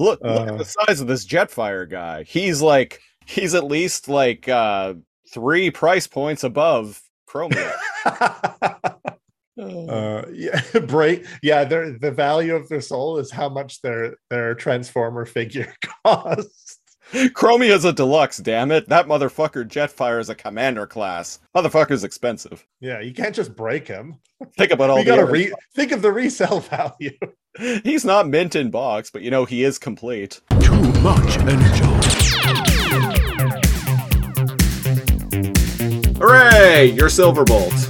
Look, look at Uh. the size of this Jetfire guy. He's like he's at least like uh three price points above Chromia. uh, yeah, break. Yeah, their the value of their soul is how much their their transformer figure costs. Chromia's a deluxe, damn it. That motherfucker Jetfire is a commander class. Motherfucker's expensive. Yeah, you can't just break him. Think about all You the gotta re- think of the resale value. He's not mint in box, but you know he is complete. Too much energy. Hooray! You're Silverbolt.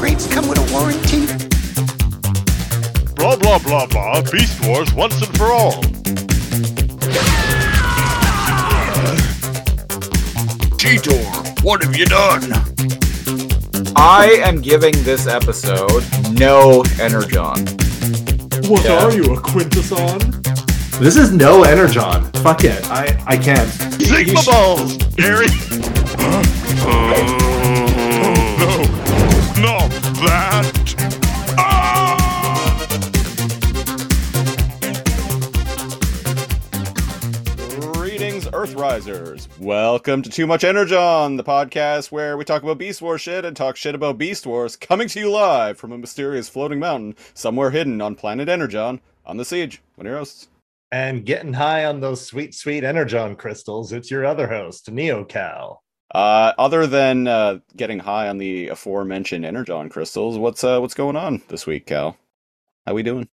These upgrades come with a warranty. Blah blah blah blah. Beast Wars once and for all. Cheetor, what have you done? I am giving this episode no energon. What Yeah. are you, a quintesson? This is no energon. Fuck it. I I can't. Sigma balls, Gary. Uh, That. Ah! Greetings, Earthrisers. Welcome to Too Much Energon, the podcast where we talk about Beast Wars shit and talk shit about Beast Wars, coming to you live from a mysterious floating mountain somewhere hidden on planet Energon on the Siege. One of your hosts. And getting high on those sweet, sweet energon crystals. It's your other host, NeoCal. Uh, other than uh, getting high on the aforementioned Energon crystals, what's uh, what's going on this week, Cal? How are we doing?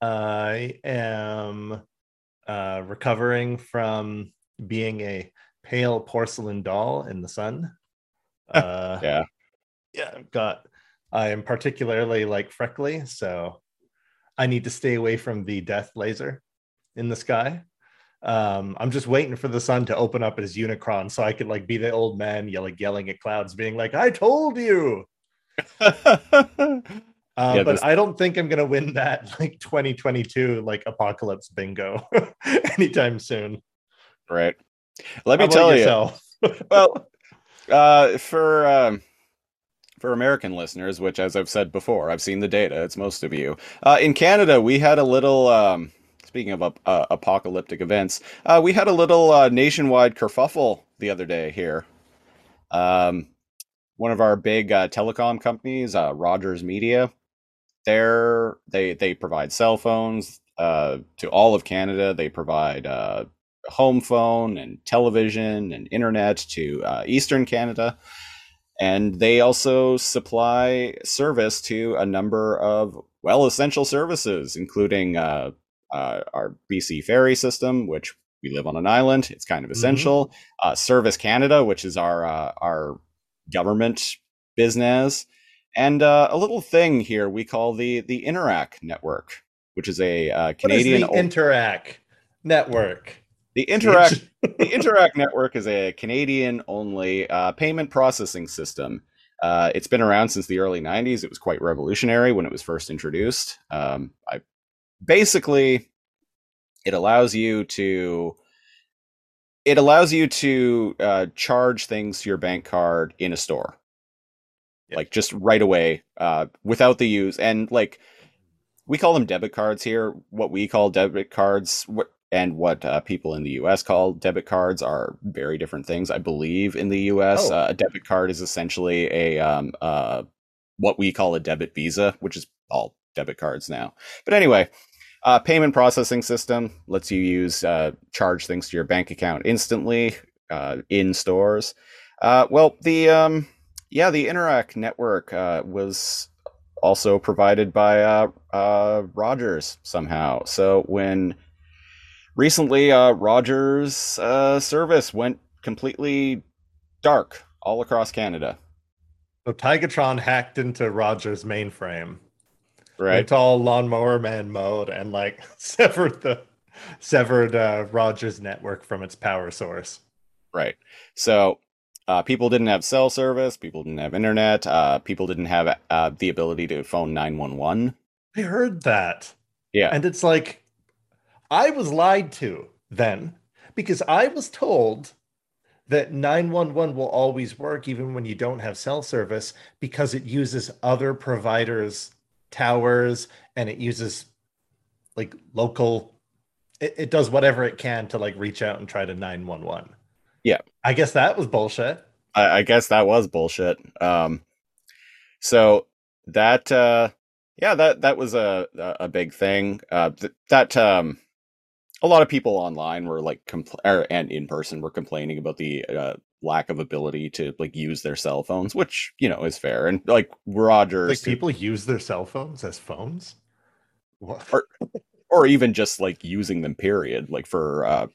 I am uh, recovering from being a pale porcelain doll in the sun. Uh, Yeah. yeah, I've got. I am particularly like freckly, so I need to stay away from the death laser in the sky. Um, I'm just waiting for the sun to open up as Unicron, so I could like be the old man yelling, yelling at clouds, being like, "I told you." Uh, Yeah, but this- I don't think I'm gonna win that like 2022 like apocalypse bingo anytime soon. right. Let me How tell you. well, uh, for um, for American listeners, which, as I've said before, I've seen the data. It's most of you. Uh, in Canada, we had a little. Um, speaking of uh, apocalyptic events, uh, we had a little uh, nationwide kerfuffle the other day here. Um, one of our big uh, telecom companies, uh, Rogers Media, they're, they they provide cell phones uh, to all of Canada. They provide uh, home phone and television and internet to uh, Eastern Canada. And they also supply service to a number of, well, essential services, including uh, uh, our BC ferry system, which we live on an island. It's kind of essential. Uh, Service Canada, which is our uh, our government business, and uh, a little thing here we call the the Interac network, which is a uh, Canadian what is the Interac network? the Interac the Interac network is a Canadian only uh, payment processing system. Uh, it's been around since the early 90s. It was quite revolutionary when it was first introduced. Um, I basically it allows you to it allows you to uh, charge things to your bank card in a store Yep. like just right away uh, without the use and like we call them debit cards here what we call debit cards what and what uh, people in the us call debit cards are very different things i believe in the us Oh. uh, a debit card is essentially a um, uh, what we call a debit visa which is all debit cards now but anyway uh, payment processing system lets you use uh, charge things to your bank account instantly uh, in stores. Uh, well the um, yeah the interac network uh, was also provided by uh, rogers somehow. So when recently rogers service went completely dark all across canada. So Tigatron hacked into Roger's mainframe. Right Went all lawnmower man mode and like severed the severed uh, Roger's network from its power source. Right. So uh, people didn't have cell service. People didn't have internet. Uh, people didn't have uh, the ability to phone 911. I heard that. Yeah. And it's like, I was lied to then because I was told that 911 will always work even when you don't have cell service because it uses other providers' towers and it uses like local it, it does whatever it can to like reach out and try to 911. Yeah. I guess that was bullshit. I, I guess that was bullshit. Um, so that uh, yeah, that that was a a big thing. Uh, th- that um, a lot of people online were like compl- or, and in person were complaining about the uh, lack of ability to like use their cell phones, which you know is fair. And like Rogers, Like people use their cell phones as phones. Or- or even just like using them period like for uh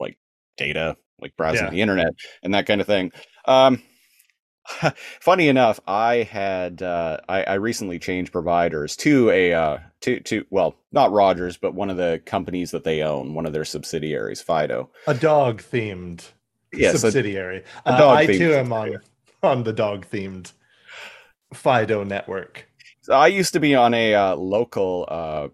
like data like browsing Yeah. the internet and that kind of thing um funny enough i had uh I, I recently changed providers to a uh to to well not rogers but one of the companies that they own one of their subsidiaries fido a dog themed yes subsidiary. a Uh, I too am on on the dog themed Fido network. So I used to be on a uh, local uh,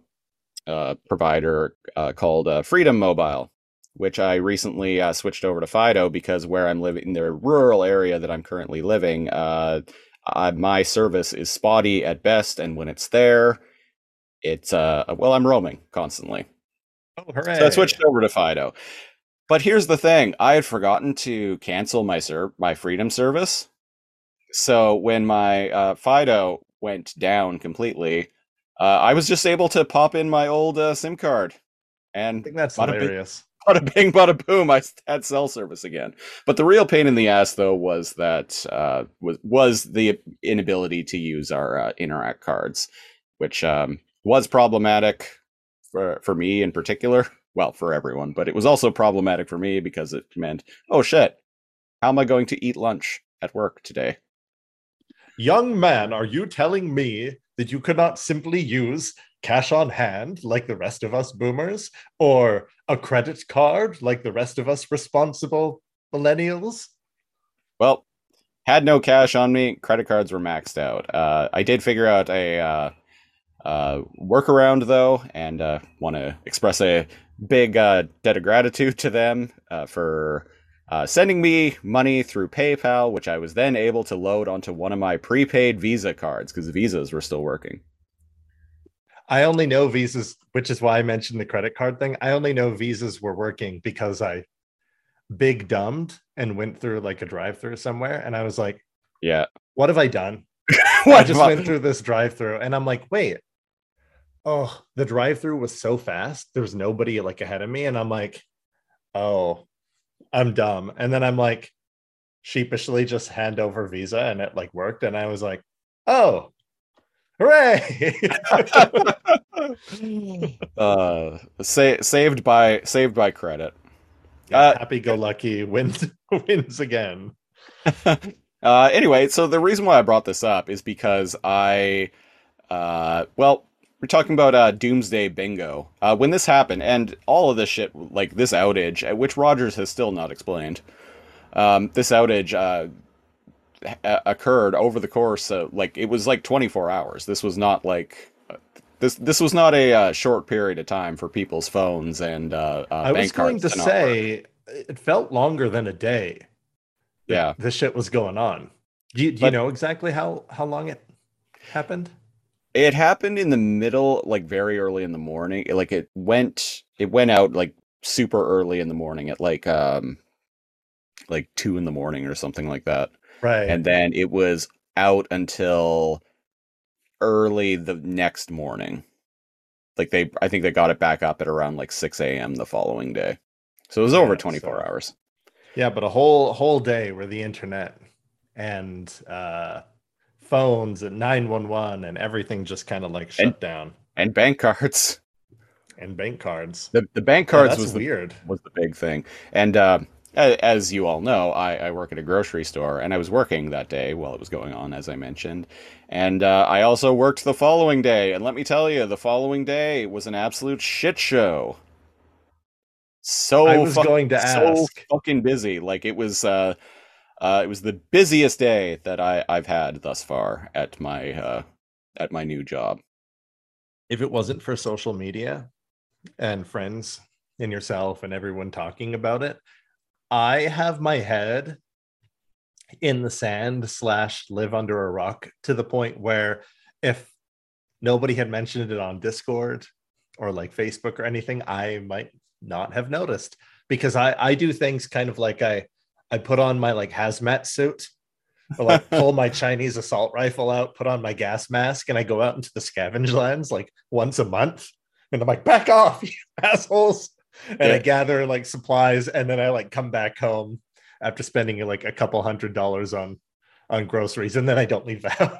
uh, provider uh, called uh, Freedom Mobile, which I recently uh, switched over to Fido because where I'm living in the rural area that I'm currently living, uh, uh, my service is spotty at best, and when it's there, it's uh, well, I'm roaming constantly. Oh, hooray! So I switched over to Fido. But here's the thing: I had forgotten to cancel my ser- my Freedom service. So when my uh, Fido went down completely, uh, I was just able to pop in my old uh, SIM card, I and think that's Bada bing. hilarious. bada bing, bada boom, I had cell service again. But the real pain in the ass, though, was that uh, was was the inability to use our uh, Interac cards, which um, was problematic for for me in particular. Well, for everyone, but it was also problematic for me because it meant, oh shit, how am I going to eat lunch at work today? Young man, are you telling me that you could not simply use cash on hand like the rest of us boomers or a credit card like the rest of us responsible millennials? Well, had no cash on me. Credit cards were maxed out. Uh, I did figure out a uh, uh, workaround though, and uh, want to express a big uh, debt of gratitude to them uh, for uh, sending me money through PayPal, which I was then able to load onto one of my prepaid Visa cards because Visas were still working. I only know visas, which is why I mentioned the credit card thing. I only know visas were working because I big dumbed and went through like a drive through somewhere. And I was like, Yeah. what have I done? I just went through this drive through and I'm like, wait, oh, the drive through was so fast. There was nobody like ahead of me. And I'm like, oh, I'm dumb. And then I'm like, sheepishly just hand over Visa and it like worked. And I was like, oh, hooray. uh, sa- saved by saved by credit. Uh, Happy go lucky wins wins again. uh, anyway, so the reason why I brought this up is because I, uh, well, we're talking about uh, Doomsday Bingo. Uh, when this happened, and all of this shit, like this outage, uh, which Rogers has still not explained, um, this outage uh, ha- occurred over the course of like it was like 24 hours. This was not like. uh, This, this was not a uh, short period of time for people's phones and uh, uh, I was going to work. say it felt longer than a day. Yeah. This shit was going on. Do you, do you But- know exactly how how long it happened? It happened in the middle, like very early in the morning. Like it went, it went out like super early in the morning at like um, like two in the morning or something like that, Right. and then it was out until early the next morning. Like they, I think they got it back up at around like six a.m. the following day. So it was over twenty four so- hours. Yeah, but a whole whole day where the internet and uh phones and 911 and everything just kind of like shut And- down And bank cards. and bank cards. The the bank cards that's was the weird. was the big thing. And uh, as you all know, I, I work at a grocery store, and I was working that day while it was going on, as I mentioned. And uh, I also worked the following day, and let me tell you, the following day was an absolute shit show. So I was going to so ask. fucking busy. Like it was, uh, uh, it was the busiest day that I I've had thus far at my uh, at my new job. If it wasn't for social media and friends and yourself and everyone talking about it, I have my head in the sand slash live under a rock to the point where if nobody had mentioned it on Discord or like Facebook or anything, I might not have noticed because I I do things kind of like I I put on my like hazmat suit or like pull my Chinese assault rifle out, put on my gas mask, and I go out into the scavenge lands like once a month. And I'm like, back off, you assholes. And I gather like supplies, and then I like come back home after spending like a couple hundred dollars on on groceries, and then I don't leave the house,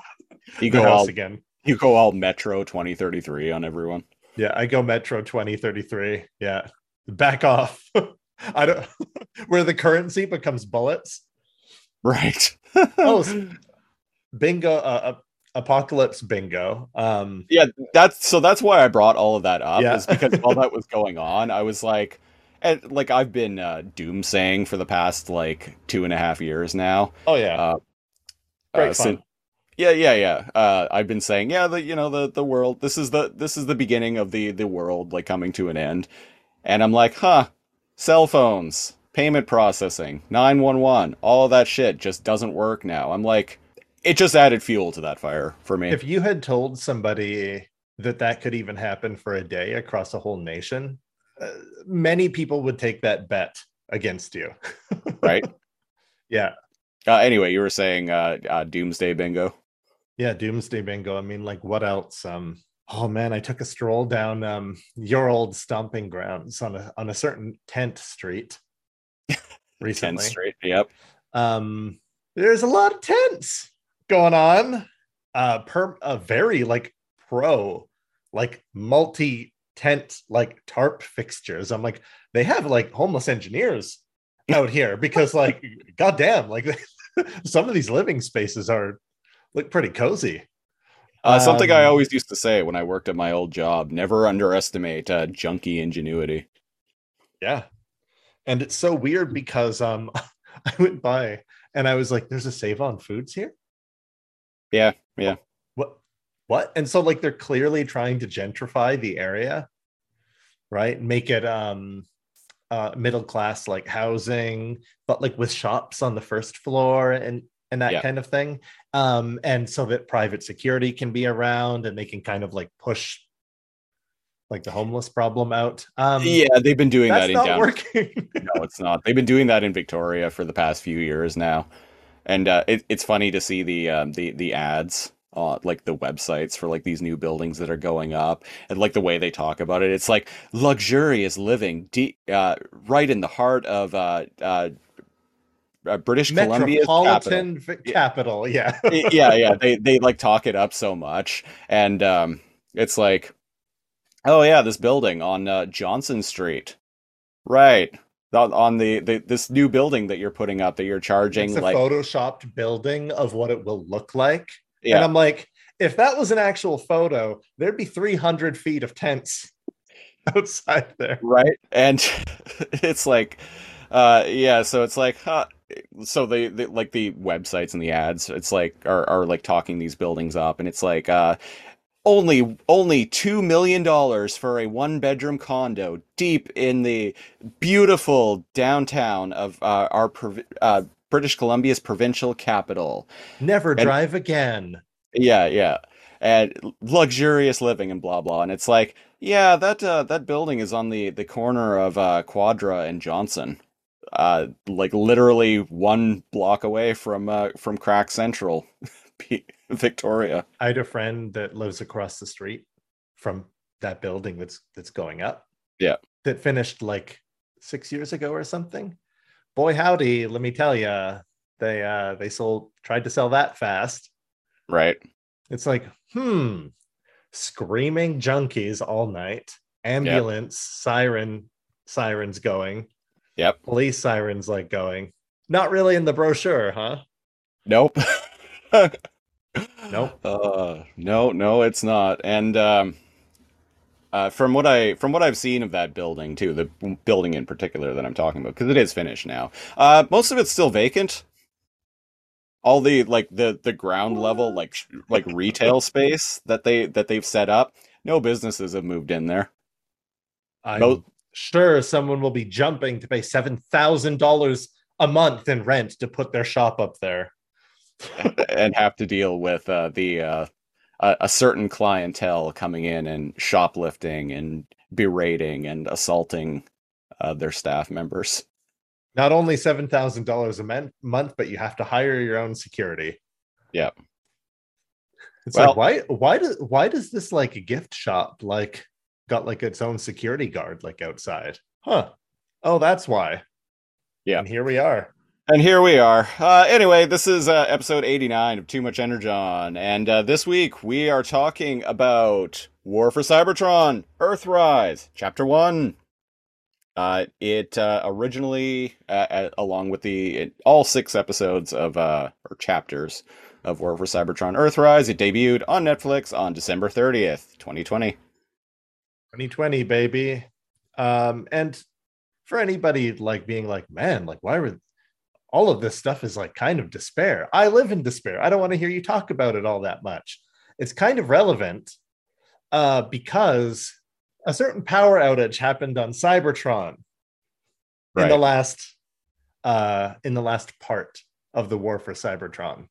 You go all again. you go all Metro 2033 on everyone. Yeah, I go Metro 2033. Yeah. Back off. I don't where the currency becomes bullets. Right. Oh, bingo uh, uh, apocalypse bingo. Um yeah, that's so that's why I brought all of that up Yeah. is because while that was going on, I was like and like I've been uh doomsaying for the past like two and a half years now. oh yeah. Uh, Great uh, fun. yeah, yeah, yeah. Uh, I've been saying, yeah, the you know the the world. This is the this is the beginning of the the world like coming to an end, and I'm like, huh, cell phones, payment processing, nine one one, all of that shit just doesn't work now. I'm like, it just added fuel to that fire for me. if you had told somebody that that could even happen for a day across a whole nation, uh, many people would take that bet against you. right? Yeah. Uh, anyway, you were saying uh, uh, doomsday bingo. Yeah, Doomsday Bingo. I mean, like, what else? Um, oh man, I took a stroll down um your old stomping grounds on a on a certain tent street recently. 10th Street. Yep. Um, there's a lot of tents going on. Uh, per a very like pro, like multi tent like tarp fixtures. I'm like, they have like homeless engineers out here because like, goddamn, like some of these living spaces are look pretty cozy. Uh, something I Um, always used to say when I worked at my old job: never underestimate uh, junkie ingenuity. Yeah. And it's so weird because um I went by and I was like, there's a save on foods here. Yeah, yeah. What what? And so like they're clearly trying to gentrify the area, right? Make it um uh middle class like housing, but like with shops on the first floor and and that Yeah. kind of thing. Um, and so that private security can be around and they can kind of like push like the homeless problem out. Um yeah, they've been doing that in not down. working. No, it's not. They've been doing that in Victoria for the past few years now, and uh, it, it's funny to see the um, the the ads. Uh, like the websites for like these new buildings that are going up and like the way they talk about it it's like luxurious living deep uh, right in the heart of uh, british columbia's capital metropolitan capital. Yeah. Yeah yeah they they like talk it up so much and um it's like oh yeah this building on uh, johnson street right on, on the, the this new building that you're putting up that you're charging it's a like photoshopped building of what it will look like. And yeah I'm like, if that was an actual photo, there'd be 300 feet of tents outside there. right and it's like uh yeah so it's like huh so they, they like the websites and the ads it's like are, are like talking these buildings up and it's like uh only only two million dollars for a one bedroom condo deep in the beautiful downtown of uh, our uh, British Columbia's provincial capital. Never And- drive again. Yeah, yeah, and luxurious living and blah blah. And it's like, yeah, that uh, that building is on the the corner of uh, Quadra and Johnson, uh, like literally one block away from uh, from Crack Central, Victoria. I had a friend that lives across the street from that building that's that's going up. Yeah. That finished like six years ago or something. Boy howdy, let me tell you, they uh they sold tried to sell that fast. Right. It's like, hmm, screaming junkies all night, ambulance, siren, sirens going, Yep. police sirens like going. Not really in the brochure, huh? Nope. Nope. Uh, no, no, it's not. And um, uh, from what I from what I've seen of that building too, the building in particular that I'm talking about, because it is finished now. Uh, most of it's still vacant. All the like the the ground level like like retail space that they that they've set up, no businesses have moved in there. I'm Mo- sure someone will be jumping to pay $7,000 a month in rent to put their shop up there. and have to deal with uh, the uh, a, a certain clientele coming in and shoplifting and berating and assaulting uh, their staff members. Not only $7,000 a men- month, but you have to hire your own security. Yeah, It's Well- like why why does why does this like a gift shop like got like its own security guard like outside? Huh. Oh, that's why. Yeah. And here we are. And here we are. Uh, anyway, this is uh, episode 89 of Too Much Energon. And uh, this week we are talking about War for Cybertron, Earthrise, Chapter 1. Uh, it uh, originally, uh, along with the it, all six episodes of, uh, or chapters of War for Cybertron Earthrise, it debuted on Netflix on December 30th, 2020. 2020, baby. Um, and for anybody like being like, man, like why were all of this stuff is like kind of despair. I live in despair. I don't want to hear you talk about it all that much. It's kind of relevant uh, because a certain power outage happened on Cybertron in the last uh, in the last part of the war for Cybertron.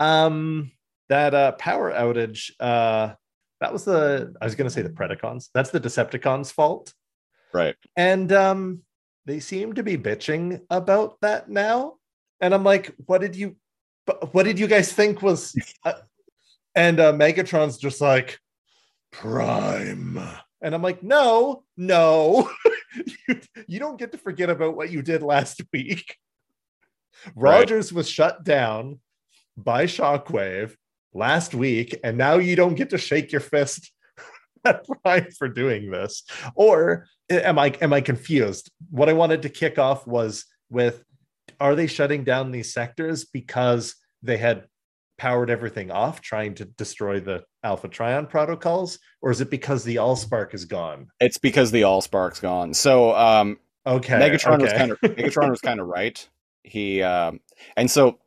Um, that uh, power outage uh, that was the I was going to say the Predacons. That's the Decepticons' fault, Right. and um, they seem to be bitching about that now. And I'm like, what did you, what did you guys think was? Uh, and uh, Megatron's just like Prime, and I'm like, no, no, you, you don't get to forget about what you did last week. Right. Rogers was shut down by Shockwave last week, and now you don't get to shake your fist at Prime for doing this. Or am I am I confused? What I wanted to kick off was with are they shutting down these sectors because they had powered everything off trying to destroy the Alpha Trion protocols, or is it because the Allspark is gone? It's because the Allspark's gone. So, um, Okay. Megatron was kind of Megatron was kind of right. He um, and so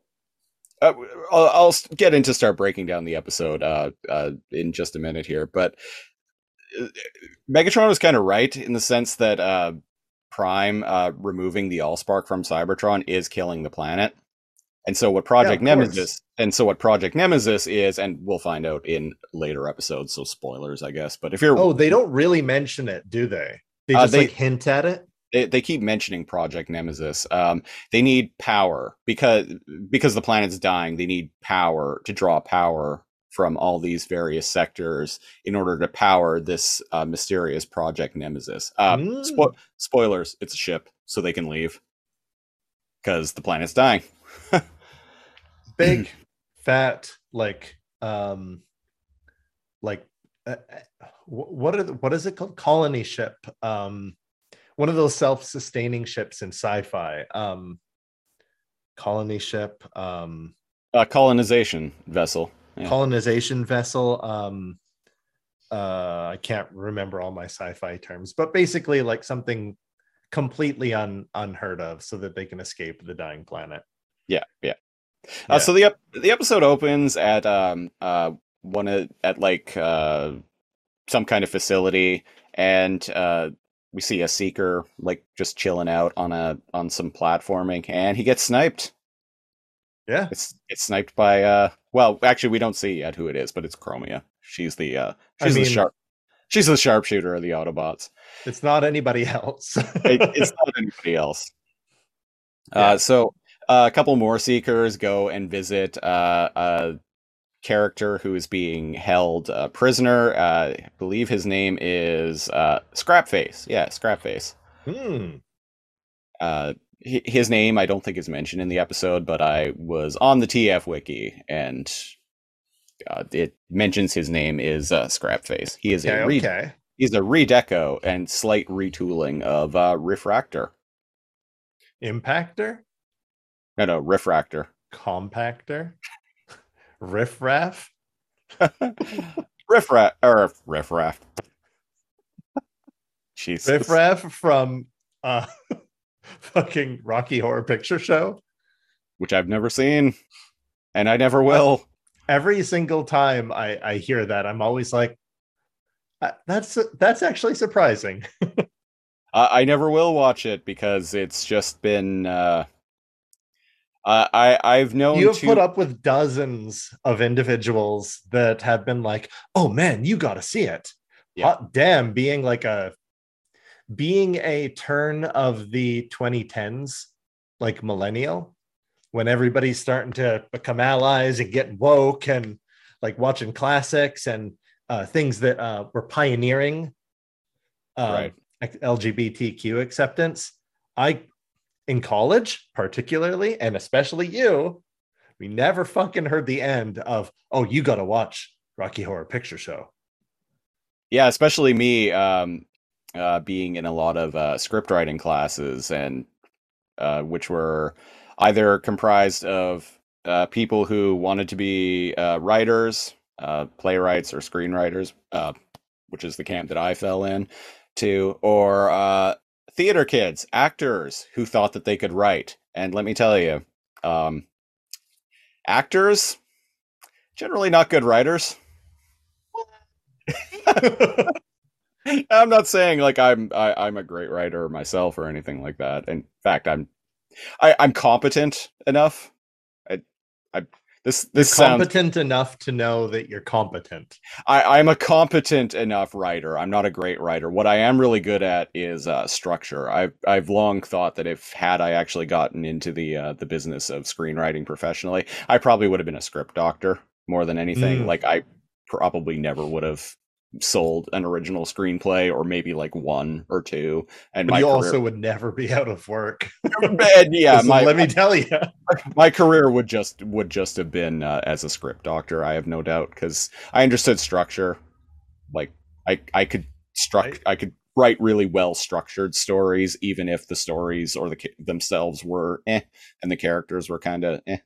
uh, I'll, I'll get into start breaking down the episode uh, uh, in just a minute here, but uh, Megatron was kind of right in the sense that uh, Prime uh, removing the Allspark from Cybertron is killing the planet. And so what Project Yeah. Nemesis and so what Project Nemesis is, and we'll find out in later episodes. So spoilers, I guess. But if you're Oh, they don't really mention it, do they? They just they- like hint at it. They, they keep mentioning Project Nemesis. Um, they need power because because the planet's dying. They need power to draw power from all these various sectors in order to power this uh, mysterious Project Nemesis. Uh, Mm. spo- spoilers: it's a ship, so they can leave because the planet's dying. Big, fat, like, um, like, uh, uh, what are the, what is it called? Colony ship. Um, one of those self-sustaining ships in sci-fi. Um, colony ship. Um, Uh, colonization vessel. Yeah. colonization vessel. Um, uh, I can't remember all my sci-fi terms, but basically, like something completely un, unheard of, so that they can escape the dying planet. Yeah, yeah. Yeah. Uh, so the ep- the episode opens at um uh one of at like uh some kind of facility, and uh we see a seeker like just chilling out on a on some platforming, and he gets sniped. Yeah. It's it's sniped by uh well actually we don't see yet who it is, but it's Chromia. She's the uh I she's the mean- sharp she's the sharpshooter of the Autobots. It's not anybody else. it, it's not anybody else. Yeah. Uh, so uh, a couple more seekers go and visit uh, a character who is being held uh, prisoner. Uh, I believe his name is uh, Scrapface. Yeah, Scrapface. Hmm. Uh, his name I don't think is mentioned in the episode, but I was on the TF wiki and uh, it mentions his name is uh, Scrapface. He is Okay. a re- okay. he's a redeco and slight retooling of uh, Refraktor. Impactor, No, no, Refraktor. compactor, riffraff. Riffraff or riffraff. Jesus. Riffraff from uh fucking Rocky Horror Picture Show. which I've never seen, and I never will. Every single time I I hear that, I'm always like, "Uh, that's that's actually surprising. I, I never will watch it because it's just been. Uh, uh, I I've known You have to- put up with dozens of individuals that have been like, "Oh man, you got to see it." Yeah. Hot damn, being like a being a turn of the 2010s, like millennial, when everybody's starting to become allies and get woke and like watching classics and uh, things that uh, were pioneering um, Right. LGBTQ acceptance. I, in college, particularly, and especially you, we never fucking heard the end of, oh, you got to watch Rocky Horror Picture Show. yeah, especially me um, uh, being in a lot of uh, script writing classes and uh, which were either comprised of uh, people who wanted to be uh, writers, uh, playwrights, or screenwriters, which is the camp that I fell in to, or theater kids, actors who thought that they could write. And let me tell you, um, actors generally not good writers. I'm not saying like I'm I, I'm a great writer myself or anything like that. In fact, I'm I, I'm competent enough. I I this this sounds competent enough to know that you're competent. I, I'm a competent enough writer. I'm not a great writer. What I am really good at is uh, structure. I've I've long thought that if had I actually gotten into the uh, the business of screenwriting professionally, I probably would have been a script doctor more than anything. Mm. Like I probably never would have sold an original screenplay or maybe like one or two. And you career, also would never be out of work. and yeah, my let me tell you. my career would just would just have been uh, as a script doctor. I have no doubt because I understood structure. Like I I could struct Right. I could write really well structured stories, even if the stories or the themselves were eh, and the characters were kind of eh.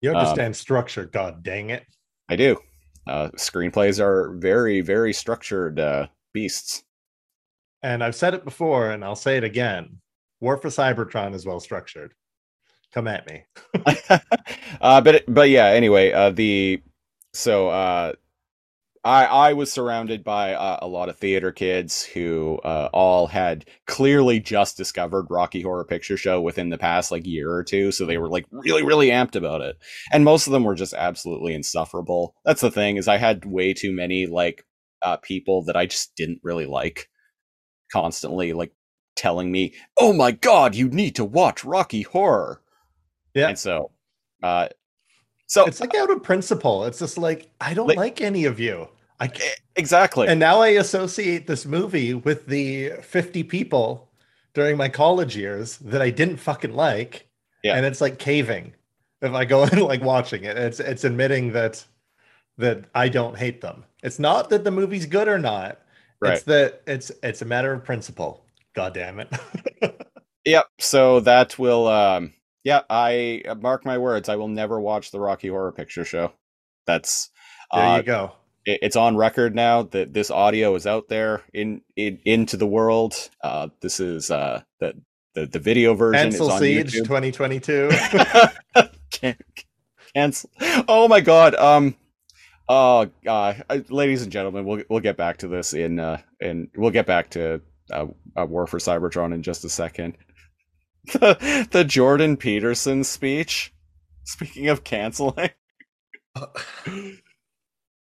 You Um, understand structure, god dang it. I do. Uh, screenplays are very very structured uh, beasts. And I've said it before and I'll say it again. War for Cybertron is well structured. Come at me. uh, but but yeah. Anyway, uh, the so uh, I I was surrounded by uh, a lot of theater kids who uh, all had clearly just discovered Rocky Horror Picture Show within the past like year or two, so they were like really really amped about it, and most of them were just absolutely insufferable. That's the thing is I had way too many like uh, people that I just didn't really like, constantly like telling me, "Oh my god, you need to watch Rocky Horror." Yeah. And so, uh, so It's like out of principle. It's just like, I don't Like- like any of you. I exactly. And now I associate this movie with the 50 people during my college years that I didn't fucking like. Yeah. And it's like caving if I go and like watching it. It's it's admitting that that I don't hate them. It's not that the movie's good or not. Right. It's that it's it's a matter of principle. God damn it. Yep. So that will, um, yeah, I uh, mark my words. I will never watch the Rocky Horror Picture Show. That's there uh, you go. it- it's on record now that this audio is out there in, in into the world. Uh, this is uh the the, the video version Cancel is on Siege YouTube. 2022. Can- cancel. Oh my god. Um. Oh Uh, ladies and gentlemen, we'll we'll get back to this in uh in we'll get back to uh, uh War for Cybertron in just a second. The the Jordan Peterson speech. Speaking of canceling.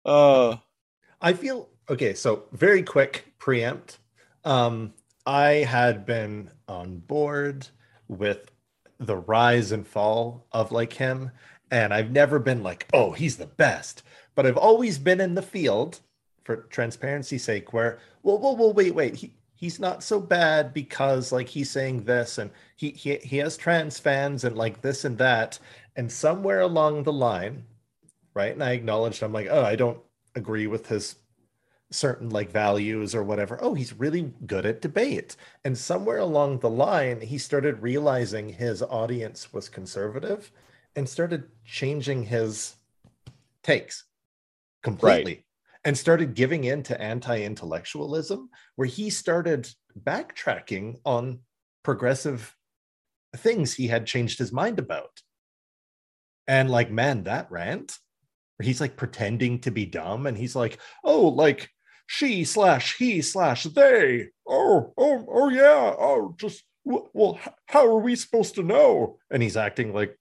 Uh I feel okay. So very quick preempt. Um, I had been on board with the rise and fall of like him, and I've never been like, oh, he's the best. But I've always been in the field for transparency's sake, where, well, well, well, wait, wait, he he's not so bad because like he's saying this and he he he has trans fans and like this and that, and somewhere along the line, right? And I acknowledged I'm like, oh, I don't agree with his certain like values or whatever. Oh, he's really good at debate. And somewhere along the line, he started realizing his audience was conservative and started changing his takes completely and started giving in to anti-intellectualism where he started backtracking on progressive things he had changed his mind about. And like, man, that rant where he's like pretending to be dumb and he's like, oh, like she slash he slash they. Oh, oh, oh yeah. Oh, just well, how are we supposed to know? And he's acting like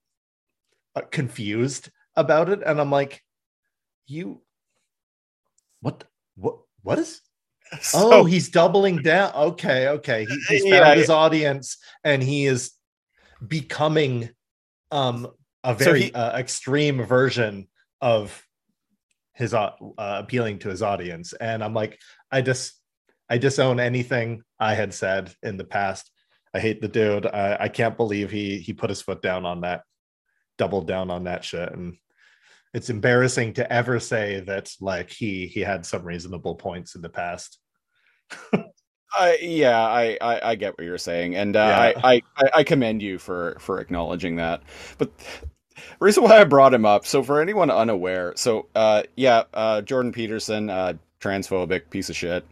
uh, confused about it, and I'm like, you, what, what, what is? So- oh, he's doubling down. Okay, okay. He, he's found Yeah, his audience, and he is becoming um a So very he- uh, extreme version of his uh, uh, appealing to his audience. And I'm like, I just I disown anything I had said in the past. I hate the dude. I, I can't believe he he put his foot down on that, doubled down on that shit, and it's embarrassing to ever say that like he he had some reasonable points in the past. I yeah, I, I I get what you're saying, and uh, Yeah. I, I I- commend you for for acknowledging that. But reason why I brought him up, so for anyone unaware, so uh, yeah, uh, Jordan Peterson, uh, transphobic piece of shit.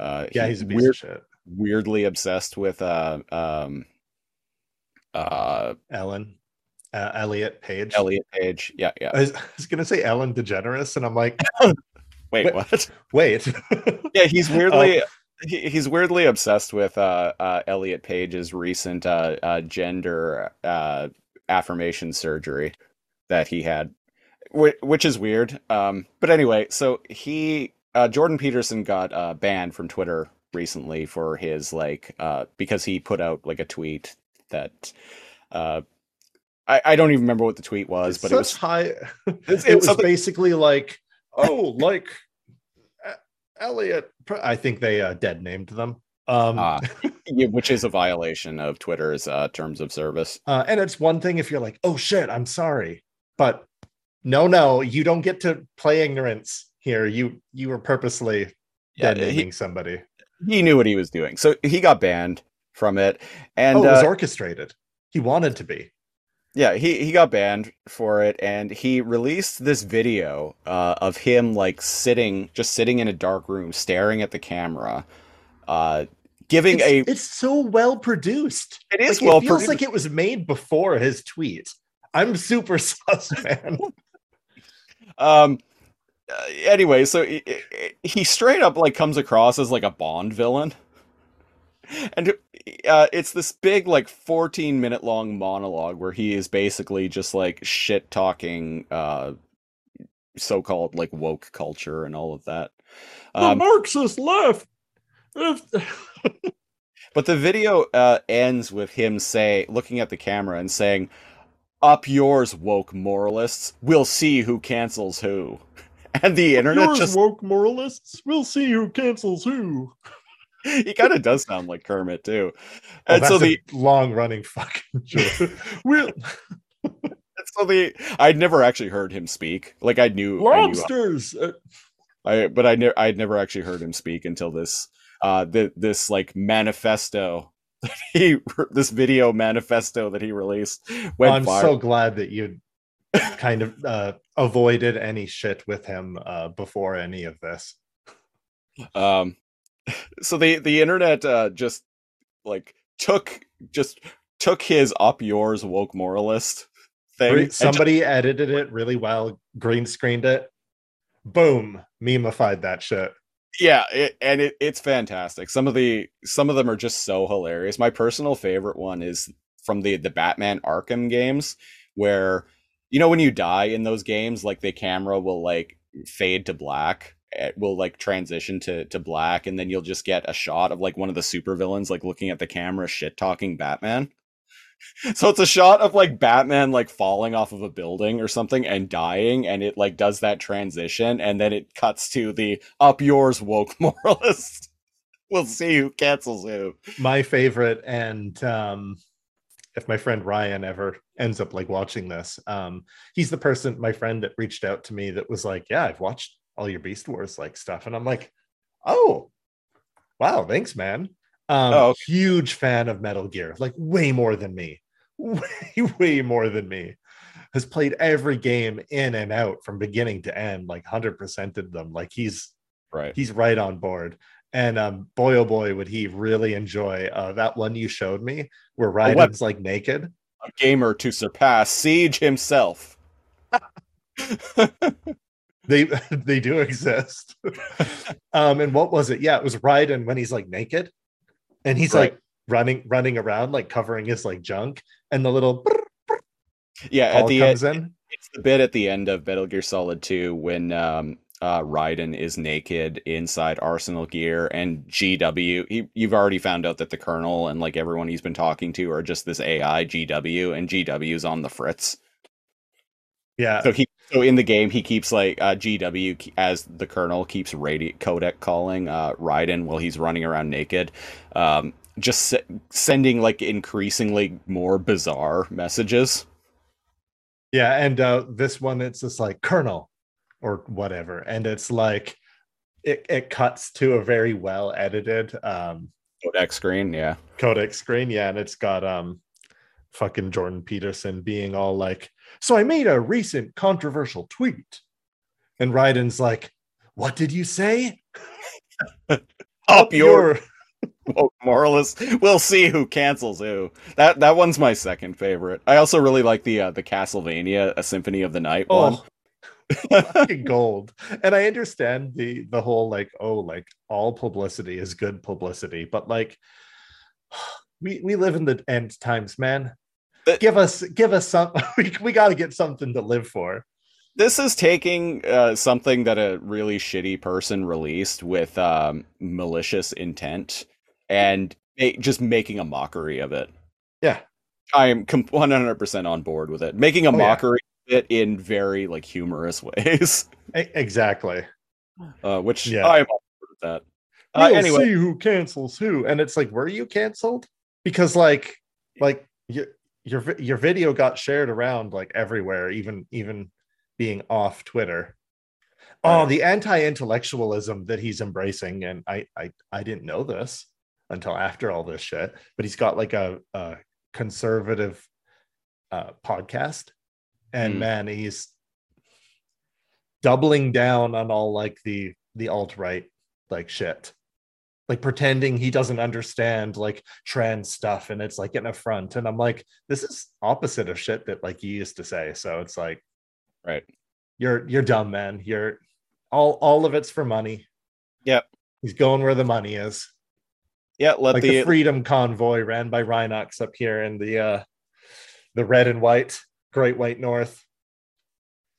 Uh, Yeah, he's a piece weird, of shit. weirdly obsessed with uh um uh Ellen, uh, Elliot Page. Elliot Page. Yeah, yeah. I was, I was gonna say Ellen DeGeneres, and I'm like, Wait, wait. what? wait. Yeah, he's weirdly Oh. he, he's weirdly obsessed with uh, uh, Elliot Page's recent uh, uh, gender uh, affirmation surgery that he had, whi- which is weird. Um, but anyway, so he uh, Jordan Peterson got uh, banned from Twitter recently for his like uh, because he put out like a tweet that. Uh, I, I don't even remember what the tweet was, but it was high. it's- it was something- basically like, oh, like uh, Elliot. I think they uh, dead named them. Um, yeah, which is a violation of Twitter's uh, terms of service. uh, and it's one thing if you're like, oh shit, I'm sorry, but no, no, you don't get to play ignorance here. You you were purposely Yeah, dead naming somebody. he knew what he was doing. So he got banned from it. And oh, it was uh, orchestrated. He wanted to be. Yeah, he, he got banned for it. And he released this video uh, of him like sitting, just sitting in a dark room, staring at the camera, uh, giving It's, a. it's so well produced. It is Like, well it feels produced. like it was made before his tweet. I'm super sus, man. Um. uh, anyway, so he, he straight up like comes across as like a Bond villain, and uh, it's this big like 14 minute long monologue where he is basically just like shit talking uh so-called like woke culture and all of that. Um, Marxist left. But the video uh, ends with him say, looking at the camera and saying, "Up yours, woke moralists. We'll see who cancels who." And the internet just woke moralists. We'll see who cancels who. he kind of does sound like Kermit too. Oh, And so the long running fucking joke. we'll, so the I'd never actually heard him speak. Like I knew, I knew lobsters. Uh, I but I never I'd never actually heard him speak until this uh th- this like manifesto that he this video manifesto that he released went I'm so glad that you kind of uh, avoided any shit with him uh, before any of this. um so the the internet uh just like took just took his up yours woke moralist thing Somebody edited it really well, green screened it. Boom, memeified that shit. yeah it, and it, it's fantastic some of the some of them are just so hilarious my personal favorite one is from the the batman arkham games where you know when you die in those games like the camera will like fade to black it will like transition to to black and then you'll just get a shot of like one of the supervillains like looking at the camera shit talking batman. So it's a shot of like batman like falling off of a building or something and dying and it like does that transition and then it cuts to the up yours woke moralist. We'll see who cancels who. My favorite, and um, if my friend Ryan ever ends up like watching this, um, he's the person, my friend that reached out to me that was like, "Yeah, I've watched all your Beast Wars like stuff," and I'm like, "Oh, wow, thanks, man." Um, Oh, okay. huge fan of Metal Gear, like way more than me, way way more than me. Has played every game in and out from beginning to end, like hundred percented them. Like he's right he's right on board. And um, boy, oh boy, would he really enjoy uh, that one you showed me where? Raiden's like naked. a gamer to surpass siege himself they they do exist. um, and what was it? Yeah, it was Raiden when he's like naked, and he's Right. like running running around like covering his like junk, and the little Yeah, at the comes end, in. it's the bit at the end of Metal Gear Solid 2 when um uh Raiden is naked inside Arsenal gear and GW he, you've already found out that the colonel and like everyone he's been talking to are just this AI GW and GW's on the fritz. Yeah, So he so in the game he keeps like uh GW as the colonel keeps radio codec calling uh Raiden while he's running around naked. Um just se- sending like increasingly more bizarre messages. yeah, and uh, this one it's just like Colonel or whatever, and it's like it it cuts to a very well edited um Codec screen, yeah. codec screen yeah and it's got um fucking jordan peterson being all like so i made a recent controversial tweet and Raiden's like what did you say Up your woke moralist. We'll see who cancels who. That that one's my second favorite. I also really like the uh, the Castlevania A Symphony of the Night one. oh fucking gold and i understand the the whole like oh like all publicity is good publicity but like we we live in the end times man Give us give us some we, we got to get something to live for This is taking uh, something that a really shitty person released with um, malicious intent and just making a mockery of it. yeah I am com- 100% on board with it. Making a Oh, yeah. mockery of it in very like humorous ways, exactly uh, which Yeah. I'm on board with that. Uh, we'll anyway, see who cancels who and it's like were you canceled because like like your your your video got shared around like everywhere even even being off twitter. Oh the anti-intellectualism that he's embracing and i i i didn't know this until after all this shit but he's got like a, a conservative uh podcast and Hmm. man he's doubling down on all like the the alt-right like shit like pretending he doesn't understand like trans stuff and it's like an affront. And i'm like this is opposite of shit that like you used to say. So it's like right. you're you're dumb man. You're all all of it's for money. Yep. he's going where the money is. Yeah, let like the, the, freedom convoy ran by rhinox up here in the uh the red and white great white north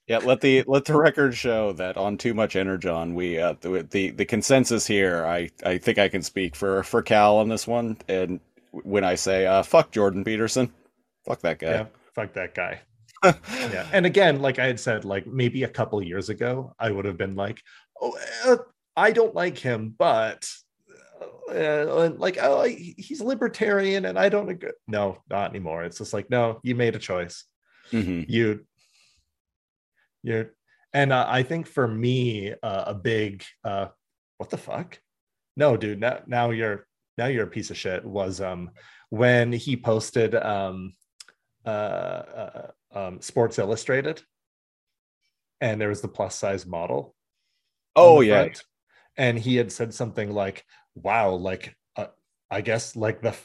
Yeah, let the let the record show that on too much energon, we uh, the, the the consensus here. I I think I can speak for for Cal on this one, and when I say uh, fuck Jordan Peterson, fuck that yeah guy. fuck that guy yeah and again like i had said like maybe a couple years ago i would have been like oh uh, i don't like him but uh, like oh I- he's libertarian and i don't agree no not anymore it's just like no you made a choice Mhm. you you're and uh, i think for me uh, a big uh what the fuck no dude now, now you're now you're a piece of shit was um when he posted um uh, uh um sports illustrated and there was the plus size model Oh yeah, front. and he had said something like wow like uh, i guess like the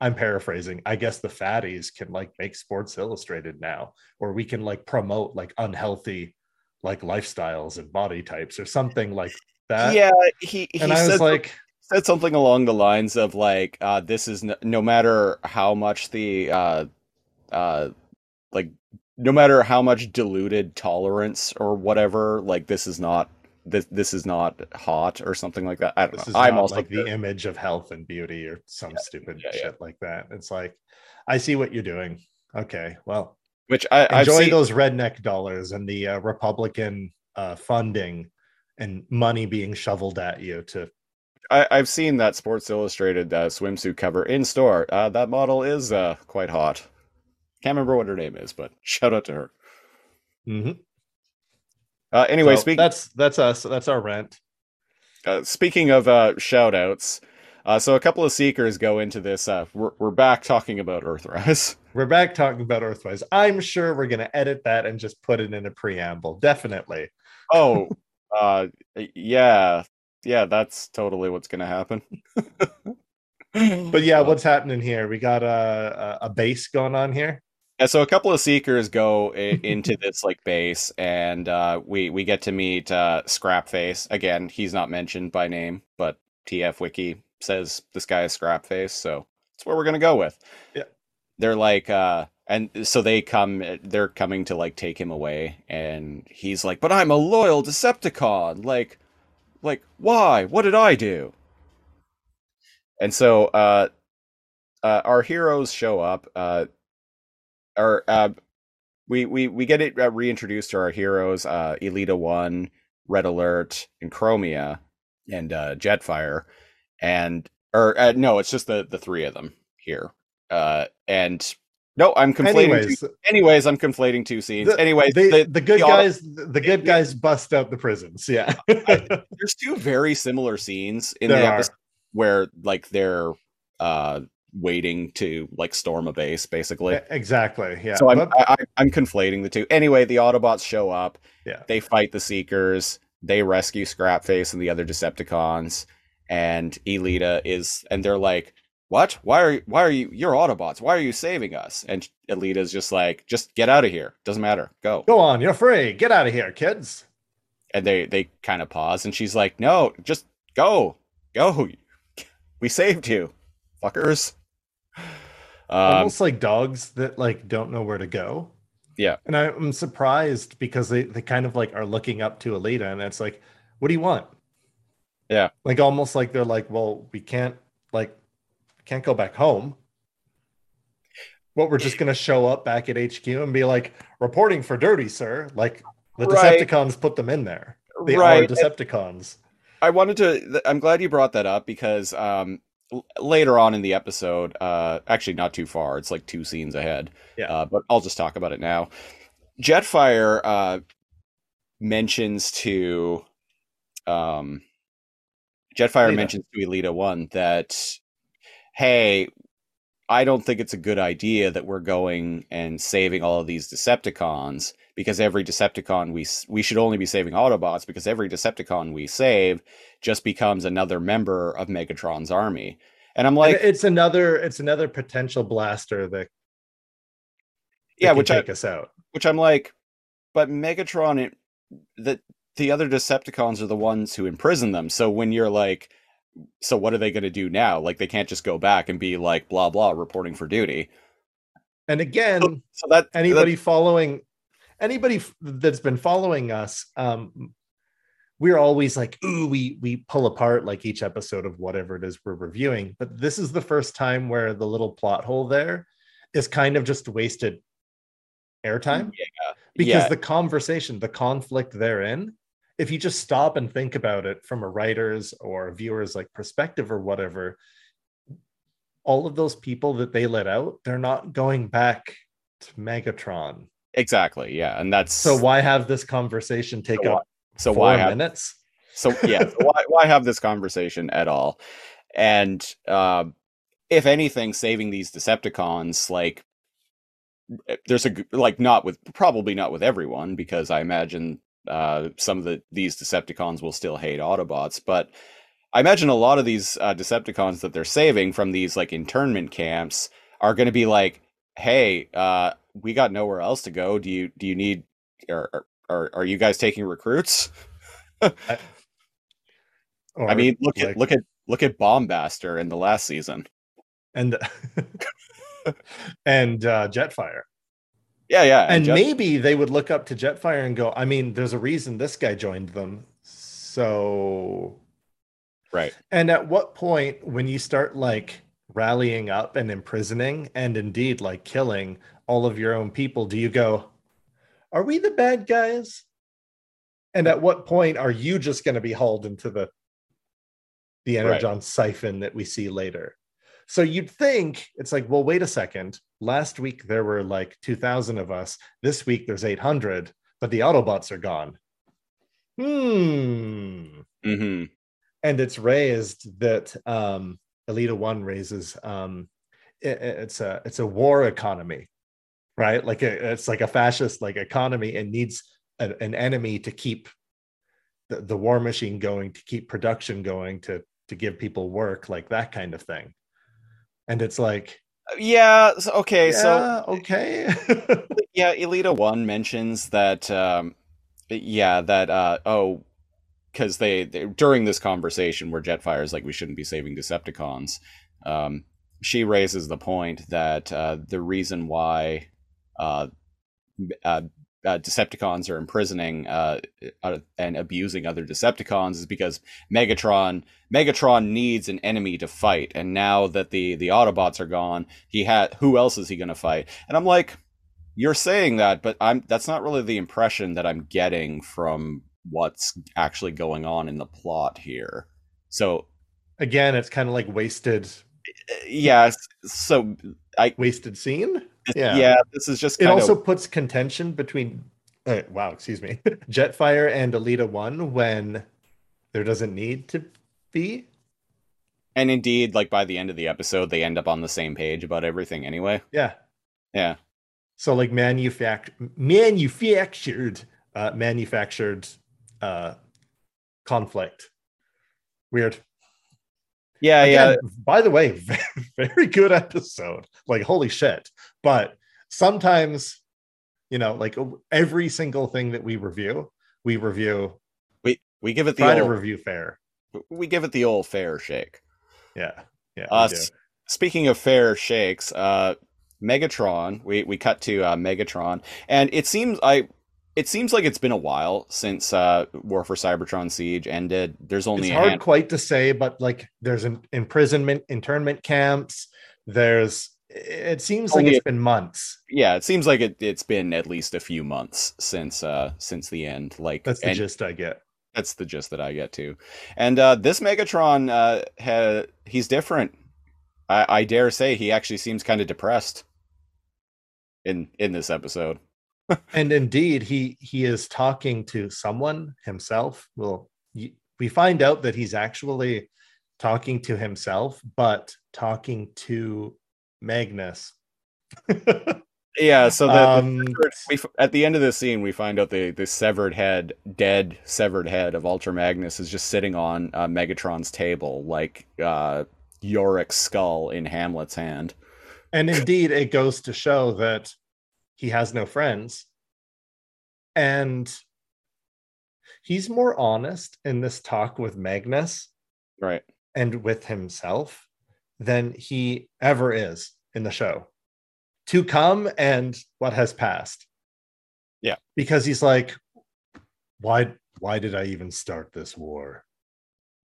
i'm paraphrasing i guess the fatties can like make sports illustrated now or we can like promote like unhealthy like lifestyles and body types or something like that yeah. He he and i said was like said something along the lines of like uh, this is no, no matter how much the uh uh like no matter how much diluted tolerance or whatever like this is not this this is not hot or something like that i don't this is know i'm also like the image of health and beauty or some stupid yeah, yeah. shit like that it's like i see what you're doing okay well which i enjoy seen, those redneck dollars and the uh, republican uh, funding and money being shoveled at you to I, I've seen that Sports Illustrated uh, swimsuit cover in store. Uh, that model is uh, quite hot. Can't remember what her name is, but shout out to her. Mhm. Uh, anyway, So speaking that's that's us that's our rent uh, speaking of uh, shout outs, uh, so a couple of seekers go into this. Uh, we're, we're back talking about Earthrise. we're back talking about Earthrise. i'm sure we're going to edit that and just put it in a preamble definitely Oh, uh, yeah, yeah, that's totally what's gonna happen. but yeah what's happening here we got a, a a base going on here Yeah, so a couple of seekers go into this like base, and uh, we we get to meet uh, Scrapface again. He's not mentioned by name, but TF Wiki says this guy is Scrapface, so that's where we're gonna go with. Yeah. they're like, uh, and so they come, they're coming to like take him away, and he's like, "But I'm a loyal Decepticon. Like, like why? What did I do?" And so uh, uh, our heroes show up. Uh, or uh, we we we get it uh, reintroduced to our heroes: uh, Elita One, Red Alert, and Chromia, and uh, Jetfire, and or uh, no, it's just the the three of them here. Uh, and no, I'm conflating. Anyways, two, anyways, I'm conflating two scenes. the, anyways, they, the, the good the auto- guys, the good guys bust out the prisons. Yeah, there's two very similar scenes in There the are. episode where like they're uh waiting to like storm a base basically exactly. Yeah, so I'm But- I, I- I'm conflating the two. Anyway, the Autobots show up. Yeah. They fight the Seekers. They rescue Scrapface and the other Decepticons. And Elita is, and they're like, "What? Why are why are you? You're Autobots. Why are you saving us?" And Elita's just like, "Just get out of here. Doesn't matter. Go." go on, you're free. Get out of here, kids. And they they kind of pause, and she's like, "No, just go, go. We saved you, fuckers." Um, Almost like dogs that like don't know where to go. Yeah. and I'm surprised because they they kind of like are looking up to Elita, and it's like, what do you want? Yeah. like almost like they're like, well, we can't like can't go back home. What we're just gonna show up back at HQ and be like, reporting for dirty, sir. Like the Right. Decepticons put them in there. They are right. Decepticons. I wanted to. I'm glad you brought that up because um, later on in the episode, uh, actually not too far. It's like two scenes ahead. Yeah. Uh, but I'll just talk about it now. Jetfire uh, mentions to um, Jetfire mentions to Elita One that, hey, I don't think it's a good idea that we're going and saving all of these Decepticons because every Decepticon we we should only be saving Autobots because every Decepticon we save just becomes another member of Megatron's army. And I'm And like, it's another it's another potential blaster that, that yeah, which I take us out. which I'm like, but Megatron, it, the the other Decepticons are the ones who imprison them. So when you're like, so what are they going to do now? Like they can't just go back and be like blah blah reporting for duty. And again, So that anybody following anybody that's been following us um we're always like ooh we we pull apart like each episode of whatever it is we're reviewing. But this is the first time where the little plot hole there is kind of just wasted airtime. Yeah, because yeah. the conversation the conflict therein if you just stop and think about it from a writer's or a viewer's like perspective or whatever all of those people that they let out they're not going back to megatron exactly yeah, and that's so why have this conversation take So why- up so four why have minutes? So yeah, so why why have this conversation at all? And uh, if anything, saving these Decepticons, like eh, there's a like not with probably not with everyone because I imagine uh, some of the these Decepticons will still hate Autobots, but I imagine a lot of these uh, Decepticons that they're saving from these like internment camps are going to be like, "Hey, uh, we got nowhere else to go. Do you do you need or are are you guys taking recruits?" Or I mean, look like- at look at look at Bombaster in the last season. and and uh, Jetfire, Yeah, yeah, and Jet- maybe they would look up to Jetfire and go, I mean, there's a reason this guy joined them. So, right. and at what point when you start like rallying up and imprisoning and indeed like killing all of your own people, do you go, are we the bad guys? And at what point are you just going to be hauled into the the Right. energon siphon that we see later? So you'd think it's like, well, wait a second. Last week there were like 2,000 of us. This week there's 800, but the Autobots are gone. Hmm. hmm And it's raised that um, Elita One raises um, it- it's a it's a war economy, right? Like a, it's like a fascist like economy and needs a, an enemy to keep the, the war machine going, to keep production going, to to give people work, like that kind of thing. And it's like, Yeah. So, okay. So okay. yeah, Elita One mentions that. Um, yeah, that. Uh, oh, because they, they during this conversation where Jetfire is like, we shouldn't be saving Decepticons. Um, she raises the point that uh, the reason why uh, uh, uh, Decepticons are imprisoning uh, uh, and abusing other Decepticons is because Megatron Megatron needs an enemy to fight, and now that the the Autobots are gone, he had who else is he going to fight? And I'm like, you're saying that, but I'm that's not really the impression that I'm getting from what's actually going on in the plot here. So Again, it's kind of like wasted yeah, so I wasted scene. Yeah, Yeah. this is just It also of puts contention between uh, wow, excuse me, Jetfire and Elita One when there doesn't need to be. and indeed like by the end of the episode they end up on the same page about everything anyway. Yeah. Yeah. So like manufact manufactured uh manufactured uh conflict. Weird. Yeah, yeah. By the way, very good episode. Like holy shit. But sometimes, you know, like every single thing that we review, we review We we give it the try to review fair. we give it the old fair shake. Yeah. Yeah. Uh, s- speaking of fair shakes, uh, Megatron. We we cut to uh, Megatron, and it seems I. It seems like it's been a while since uh, War for Cybertron Siege ended. There's only it's hard hand- quite to say, but like there's an imprisonment, internment camps. There's it seems like Only it's been months. yeah. It seems like it, it's been at least a few months since uh, since the end. Like That's the gist I get. That's the gist that I get too. And uh, this Megatron, uh, ha- he's different. I-, I dare say he actually seems kind of depressed in in this episode. And indeed he he is talking to someone himself well we find out that he's actually talking to himself but talking to magnus Yeah. So the, um we f- at the end of the scene, we find out the the severed head, dead severed head of Ultra Magnus is just sitting on uh, Megatron's table, like uh, Yorick's skull in Hamlet's hand. and indeed it goes to show that he has no friends. And he's more honest in this talk with magnus Right. and with himself than he ever is in the show to come and what has passed. Yeah. because he's like why why did i even start this war?